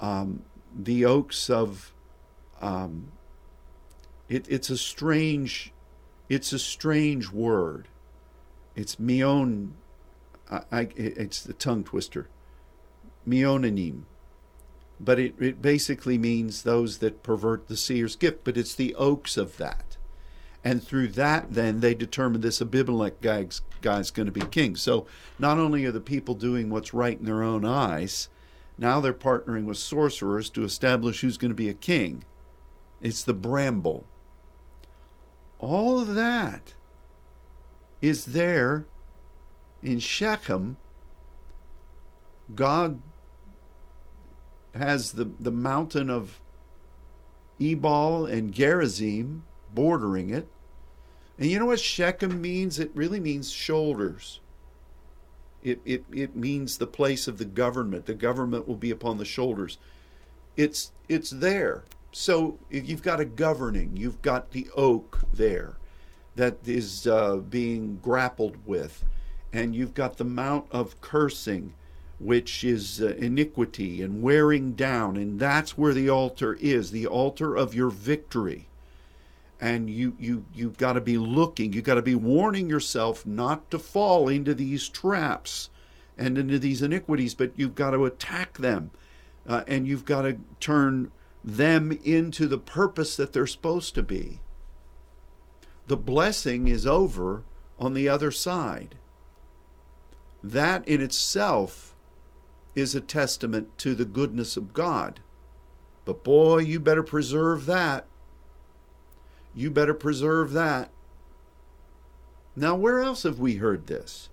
um, the oaks of um, it, it's a strange it's a strange word. It's mion I, I, it's the tongue twister. Meononym. But it, it basically means those that pervert the seer's gift but it's the oaks of that. And through that then they determine this abimelech guy's, guy's going to be king. So not only are the people doing what's right in their own eyes now they're partnering with sorcerers to establish who's going to be a king. It's the bramble. All of that is there in Shechem. God has the, the mountain of Ebal and Gerizim bordering it. And you know what Shechem means? It really means shoulders. It, it, it means the place of the government. The government will be upon the shoulders. It's, it's there. So you've got a governing, you've got the oak there that is uh, being grappled with, and you've got the mount of cursing, which is uh, iniquity and wearing down, and that's where the altar is the altar of your victory and you you you've got to be looking you've got to be warning yourself not to fall into these traps and into these iniquities but you've got to attack them uh, and you've got to turn them into the purpose that they're supposed to be. The blessing is over on the other side. That in itself is a testament to the goodness of God. But boy you better preserve that you better preserve that. Now, where else have we heard this?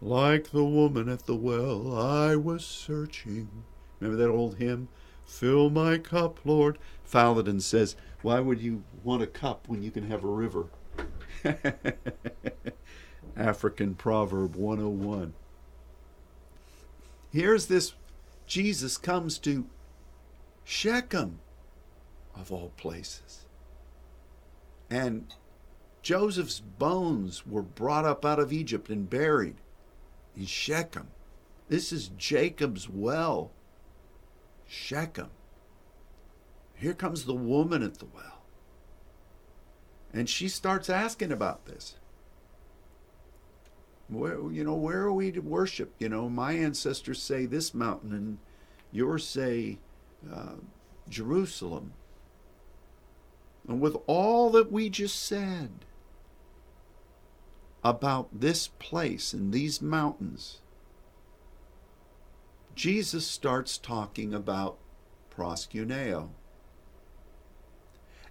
Like the woman at the well, I was searching. Remember that old hymn? Fill my cup, Lord. Falloden says, Why would you want a cup when you can have a river? African Proverb 101. Here's this Jesus comes to Shechem, of all places. And Joseph's bones were brought up out of Egypt and buried in Shechem. This is Jacob's well. Shechem. Here comes the woman at the well. And she starts asking about this. Where you know, where are we to worship? You know, my ancestors say this mountain and yours say uh, Jerusalem. And with all that we just said about this place and these mountains, Jesus starts talking about proskuneo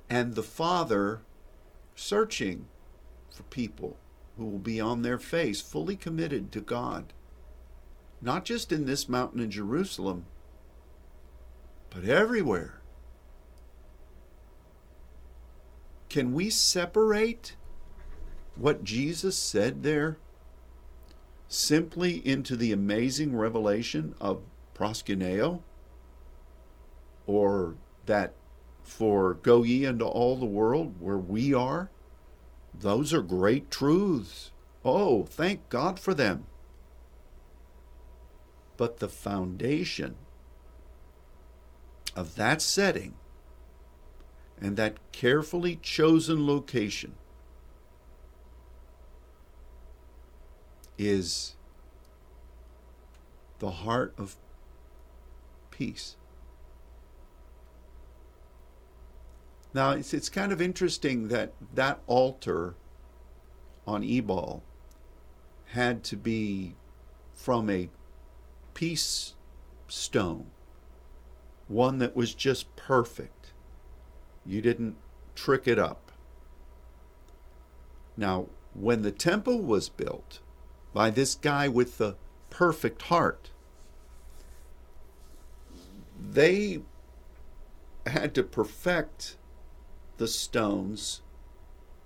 and the Father searching for people who will be on their face, fully committed to God, not just in this mountain in Jerusalem, but everywhere. Can we separate what Jesus said there simply into the amazing revelation of proskuneo? Or that for go ye into all the world where we are? Those are great truths. Oh, thank God for them. But the foundation of that setting and that carefully chosen location is the heart of peace. Now, it's, it's kind of interesting that that altar on Ebal had to be from a peace stone, one that was just perfect. You didn't trick it up. Now, when the temple was built by this guy with the perfect heart, they had to perfect the stones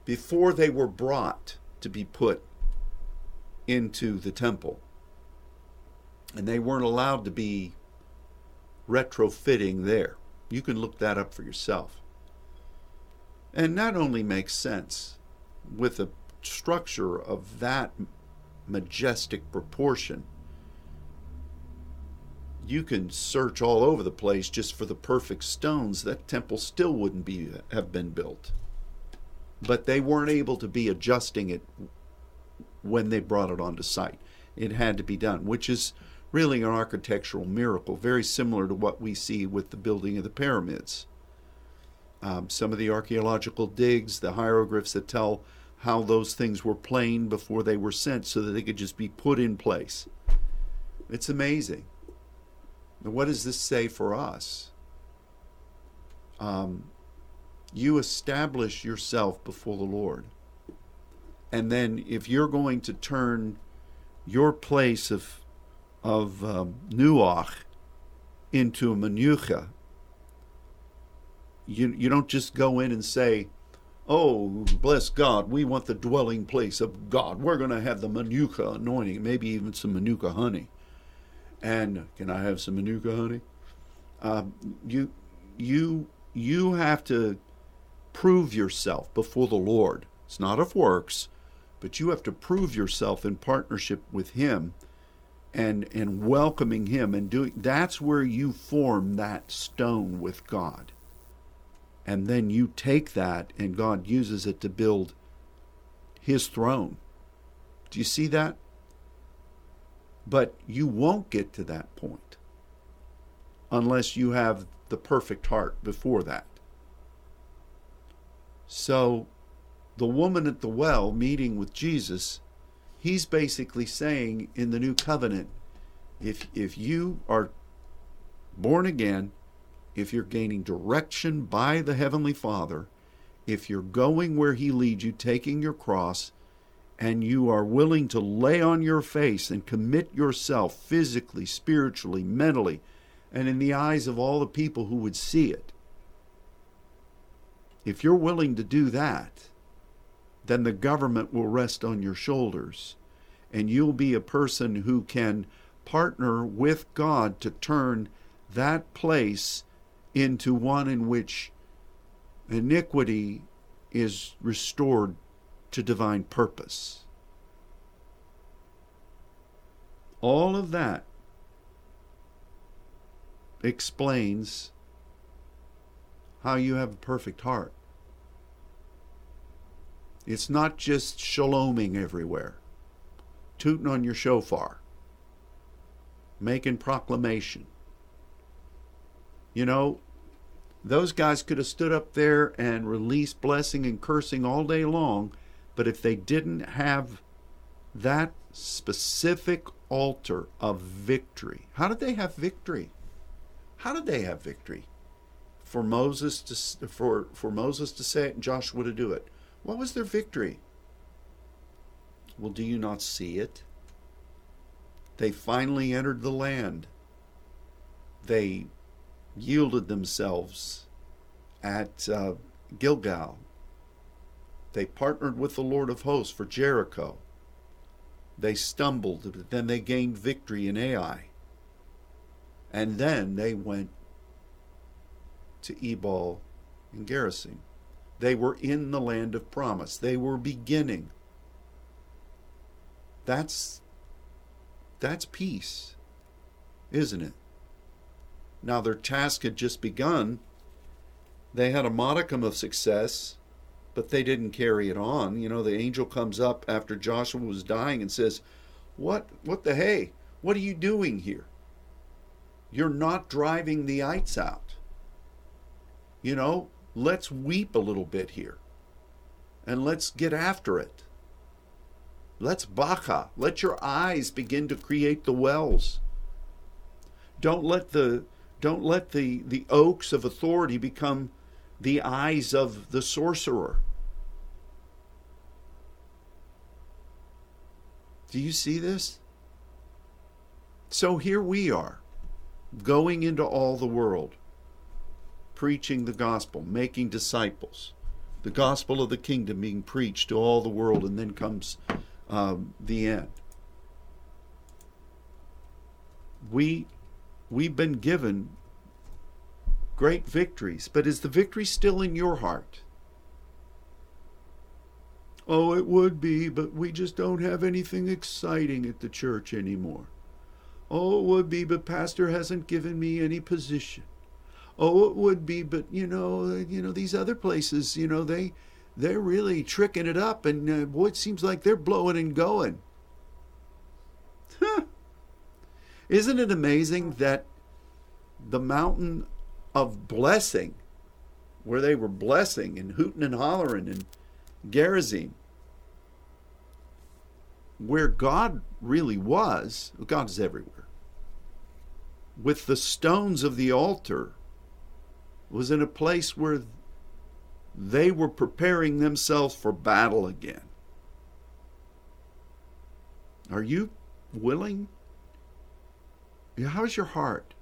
before they were brought to be put into the temple. And they weren't allowed to be retrofitting there. You can look that up for yourself. And not only makes sense with a structure of that majestic proportion, you can search all over the place just for the perfect stones that temple still wouldn't be have been built. But they weren't able to be adjusting it when they brought it onto site. It had to be done which is really an architectural miracle very similar to what we see with the building of the pyramids um, some of the archaeological digs the hieroglyphs that tell how those things were planed before they were sent so that they could just be put in place it's amazing now, what does this say for us? Um, you establish yourself before the Lord. And then, if you're going to turn your place of, of um, Nuach into a Manucha, you, you don't just go in and say, Oh, bless God, we want the dwelling place of God. We're going to have the Manuka anointing, maybe even some Manuka honey and can I have some manuka honey? Uh, you, you, you have to prove yourself before the Lord. It's not of works, but you have to prove yourself in partnership with Him, and and welcoming Him and doing. That's where you form that stone with God, and then you take that, and God uses it to build His throne. Do you see that? But you won't get to that point unless you have the perfect heart before that. So, the woman at the well meeting with Jesus, he's basically saying in the new covenant, if, if you are born again, if you're gaining direction by the Heavenly Father, if you're going where He leads you, taking your cross, and you are willing to lay on your face and commit yourself physically, spiritually, mentally, and in the eyes of all the people who would see it, if you're willing to do that, then the government will rest on your shoulders and you'll be a person who can partner with God to turn that place into one in which iniquity is restored to divine purpose. All of that explains how you have a perfect heart. It's not just shaloming everywhere, tooting on your shofar, making proclamation. You know, those guys could have stood up there and released blessing and cursing all day long, but if they didn't have that specific altar of victory, how did they have victory? How did they have victory? For Moses to for for Moses to say it and Joshua to do it. What was their victory? Well, do you not see it? They finally entered the land. They yielded themselves at uh, Gilgal. They partnered with the Lord of hosts for Jericho. They stumbled, but then they gained victory in Ai. And then they went to Ebal and Gerizim. They were in the land of promise. They were beginning. That's that's peace, isn't it? Now their task had just begun. They had a modicum of success, but they didn't carry it on. You know, the angel comes up after Joshua was dying and says, "What what the hey? What are you doing here? You're not driving the ites out. You know, let's weep a little bit here. And let's get after it. Let's baka. Let your eyes begin to create the wells. Don't let the don't let the, the oaks of authority become the eyes of the sorcerer. Do you see this? So here we are, going into all the world, preaching the gospel, making disciples, the gospel of the kingdom being preached to all the world, and then comes um, the end. We we've been given great victories, but is the victory still in your heart? Oh, it would be, but we just don't have anything exciting at the church anymore. Oh, it would be, but pastor hasn't given me any position. Oh, it would be, but you know, you know these other places, you know, they they're really tricking it up, and uh, boy, it seems like they're blowing and going. Huh. Isn't it amazing that the mountain of blessing, where they were blessing and hooting and hollering and Gerizim, where God really was, God is everywhere, with the stones of the altar, was in a place where they were preparing themselves for battle again. Are you willing How's your heart?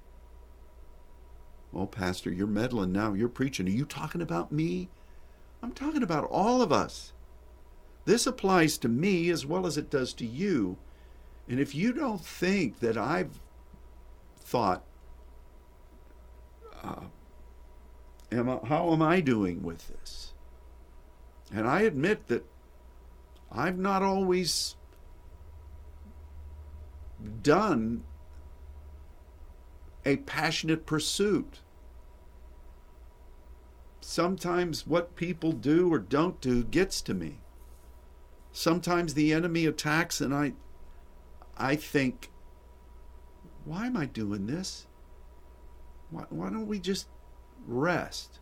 Well, Pastor, you're meddling now. You're preaching. Are you talking about me? I'm talking about all of us. This applies to me as well as it does to you. And if you don't think that I've thought, uh, am I, how am I doing with this? And I admit that I've not always done a passionate pursuit. Sometimes what people do or don't do gets to me. Sometimes the enemy attacks and I I think why am I doing this? Why, why don't we just rest?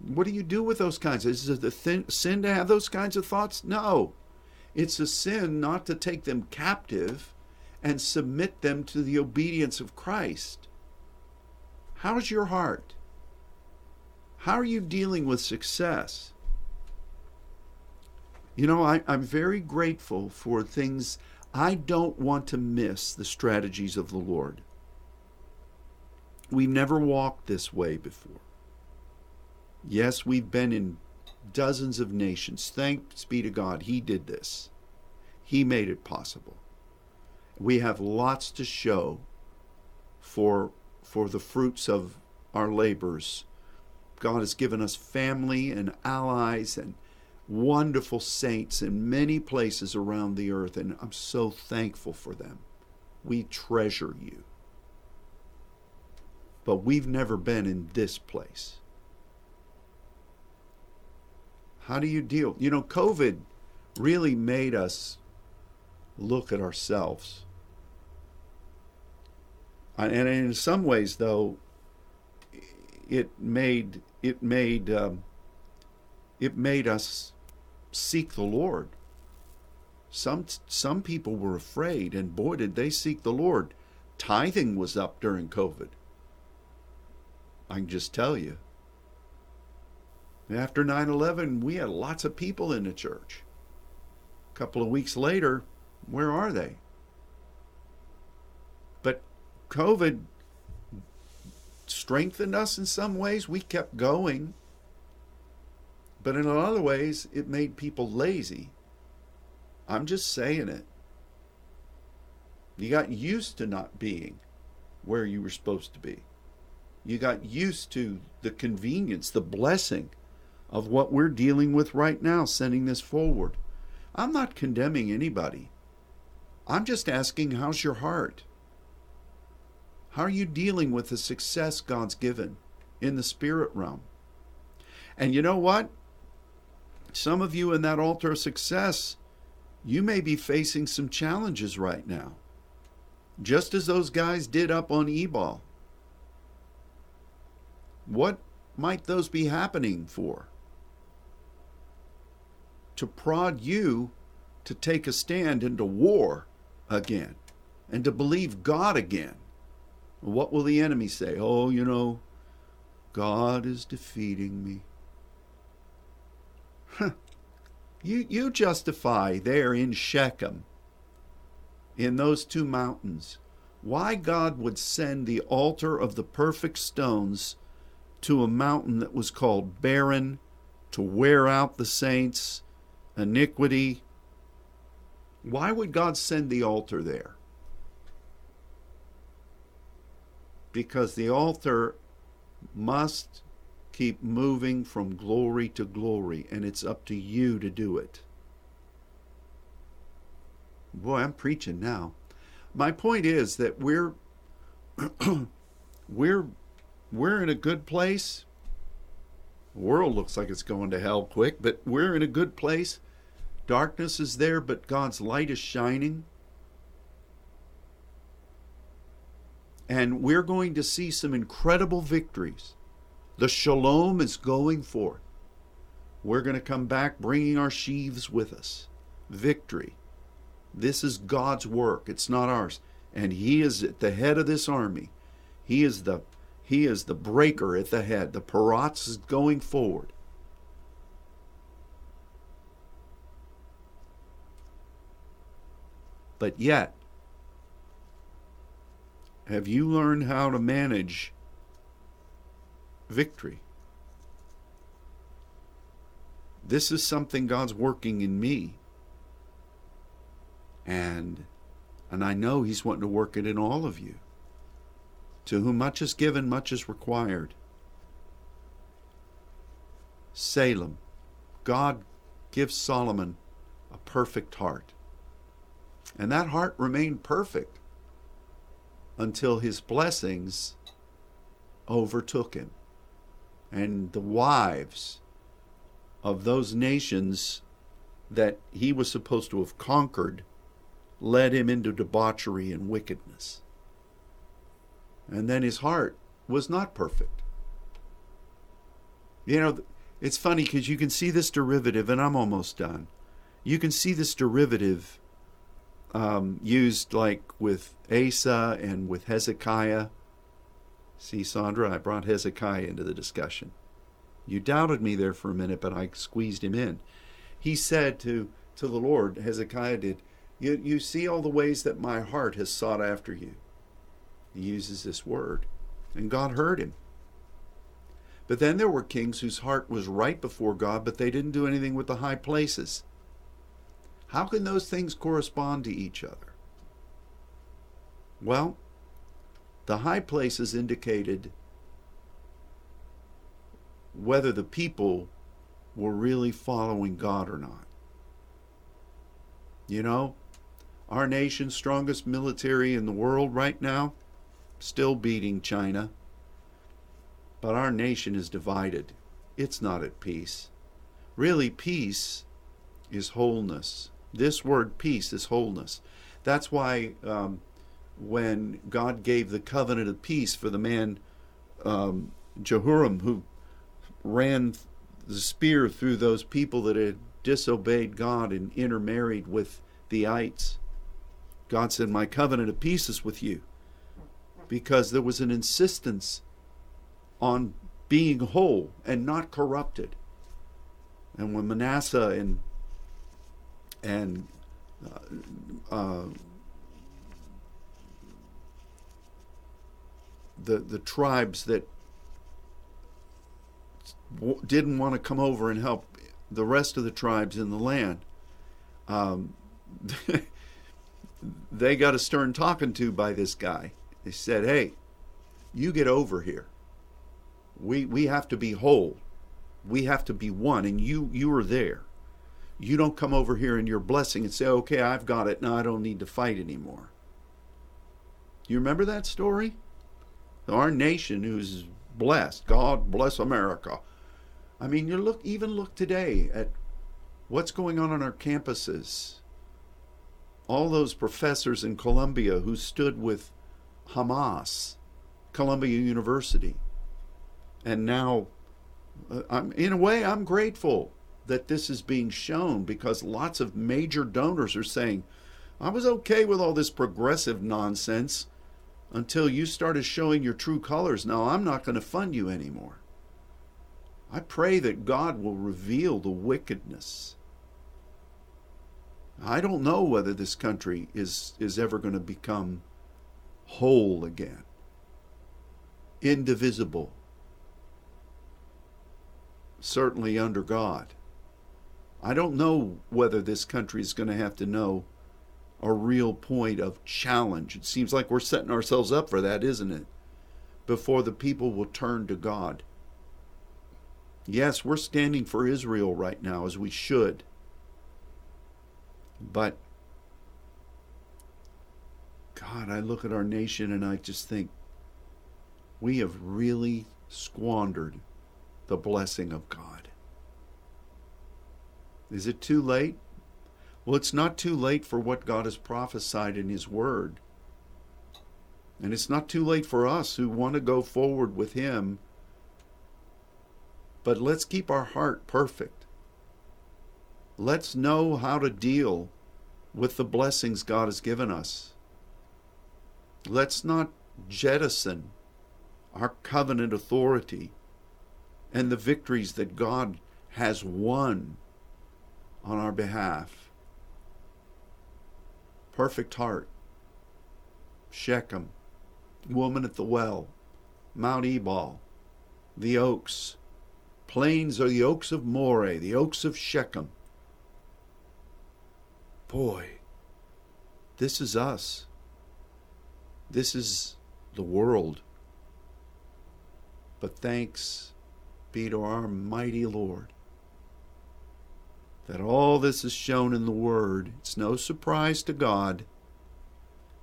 What do you do with those kinds? Is it a thin, sin to have those kinds of thoughts? No. It's a sin not to take them captive and submit them to the obedience of Christ. How's your heart? How are you dealing with success? You know, I, am very grateful for things. I don't want to miss the strategies of the Lord. We've never walked this way before. Yes, we've been in dozens of nations. Thanks be to God, He did this. He made it possible. We have lots to show for for the fruits of our labors. God has given us family and allies and wonderful saints in many places around the earth, and I'm so thankful for them. We treasure you. But we've never been in this place. How do you deal? You know, COVID really made us look at ourselves. And in some ways, though, it made it made um, it made us seek the Lord. Some some people were afraid, and boy, did they seek the Lord. Tithing was up during COVID. I can just tell you. After 9 11, we had lots of people in the church. A couple of weeks later, where are they? COVID strengthened us in some ways. We kept going. But in other ways, it made people lazy. I'm just saying it. You got used to not being where you were supposed to be. You got used to the convenience, the blessing of what we're dealing with right now, sending this forward. I'm not condemning anybody. I'm just asking, how's your heart? How are you dealing with the success God's given in the spirit realm? And you know what? Some of you in that altar of success, you may be facing some challenges right now, just as those guys did up on Ebal. What might those be happening for? To prod you to take a stand into war again and to believe God again. What will the enemy say? Oh, you know, God is defeating me. you, you justify there in Shechem, in those two mountains, why God would send the altar of the perfect stones to a mountain that was called barren, to wear out the saints, iniquity. Why would God send the altar there? Because the altar must keep moving from glory to glory, and it's up to you to do it. Boy, I'm preaching now. My point is that we're we're we're in a good place. The world looks like it's going to hell quick, but we're in a good place. Darkness is there, but God's light is shining. And we're going to see some incredible victories. The shalom is going forth. We're going to come back bringing our sheaves with us. Victory. This is God's work, it's not ours. And He is at the head of this army. He is the he is the breaker at the head. The Peratz is going forward. But yet, have you learned how to manage victory. This is something God's working in me. And and I know he's wanting to work it in all of you. To whom much is given, much is required. Salem. God gives Solomon a perfect heart. And that heart remained perfect until his blessings overtook him and the wives of those nations that he was supposed to have conquered led him into debauchery and wickedness. And then his heart was not perfect. You know, it's funny because you can see this derivative, and I'm almost done. You can see this derivative um, used like with Asa and with Hezekiah See, Sandra, I brought Hezekiah into the discussion. You doubted me there for a minute, but I squeezed him in. He said to, to the Lord, Hezekiah did, you, you see all the ways that my heart has sought after you. He uses this word. And God heard him. But then there were kings whose heart was right before God, but they didn't do anything with the high places. How can those things correspond to each other? Well, the high places indicated whether the people were really following God or not. You know, our nation's strongest military in the world right now, still beating China. But our nation is divided. It's not at peace. Really, peace is wholeness. This word peace is wholeness. That's why um, when God gave the covenant of peace for the man um, Jehoram who ran the spear through those people that had disobeyed God and intermarried with the ites. God said, My covenant of peace is with you. Because there was an insistence on being whole and not corrupted. And when Manasseh and and uh, uh, the the tribes that didn't want to come over and help the rest of the tribes in the land. Um, they got a stern talking to by this guy. They said, "Hey, you get over here. We we have to be whole. We have to be one, and you you are there. You don't come over here in your blessing and say, "Okay, I've got it. Now I don't need to fight anymore." You remember that story? Our nation, who's blessed, God bless America I mean, you look even look today at what's going on on our campuses. All those professors in Columbia who stood with Hamas, Columbia University, and now, uh, I'm, in a way, I'm grateful that this is being shown because lots of major donors are saying, I was okay with all this progressive nonsense until you started showing your true colors. Now I'm not going to fund you anymore. I pray that God will reveal the wickedness. I don't know whether this country is, is ever going to become whole again, indivisible, certainly under God. I don't know whether this country is going to have to know a real point of challenge. It seems like we're setting ourselves up for that, isn't it? Before the people will turn to God. Yes, we're standing for Israel right now, as we should. But, God, I look at our nation and I just think we have really squandered the blessing of God. Is it too late? Well, it's not too late for what God has prophesied in His Word. And it's not too late for us who want to go forward with Him but let's keep our heart perfect. Let's know how to deal with the blessings God has given us. Let's not jettison our covenant authority and the victories that God has won on our behalf. Perfect heart, Shechem, woman at the well, Mount Ebal, the oaks, plains are the oaks of Moreh, the oaks of Shechem. Boy, this is us. This is the world. But thanks be to our mighty Lord that all this is shown in the Word. It's no surprise to God,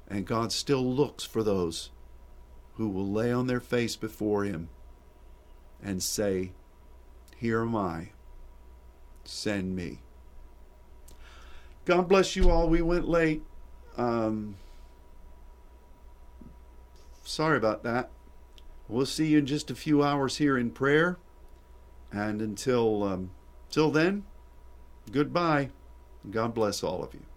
and God still looks for those who will lay on their face before Him and say, here am I. Send me. God bless you all. We went late. Um, sorry about that. We'll see you in just a few hours here in prayer. And until um, till then, goodbye. God bless all of you.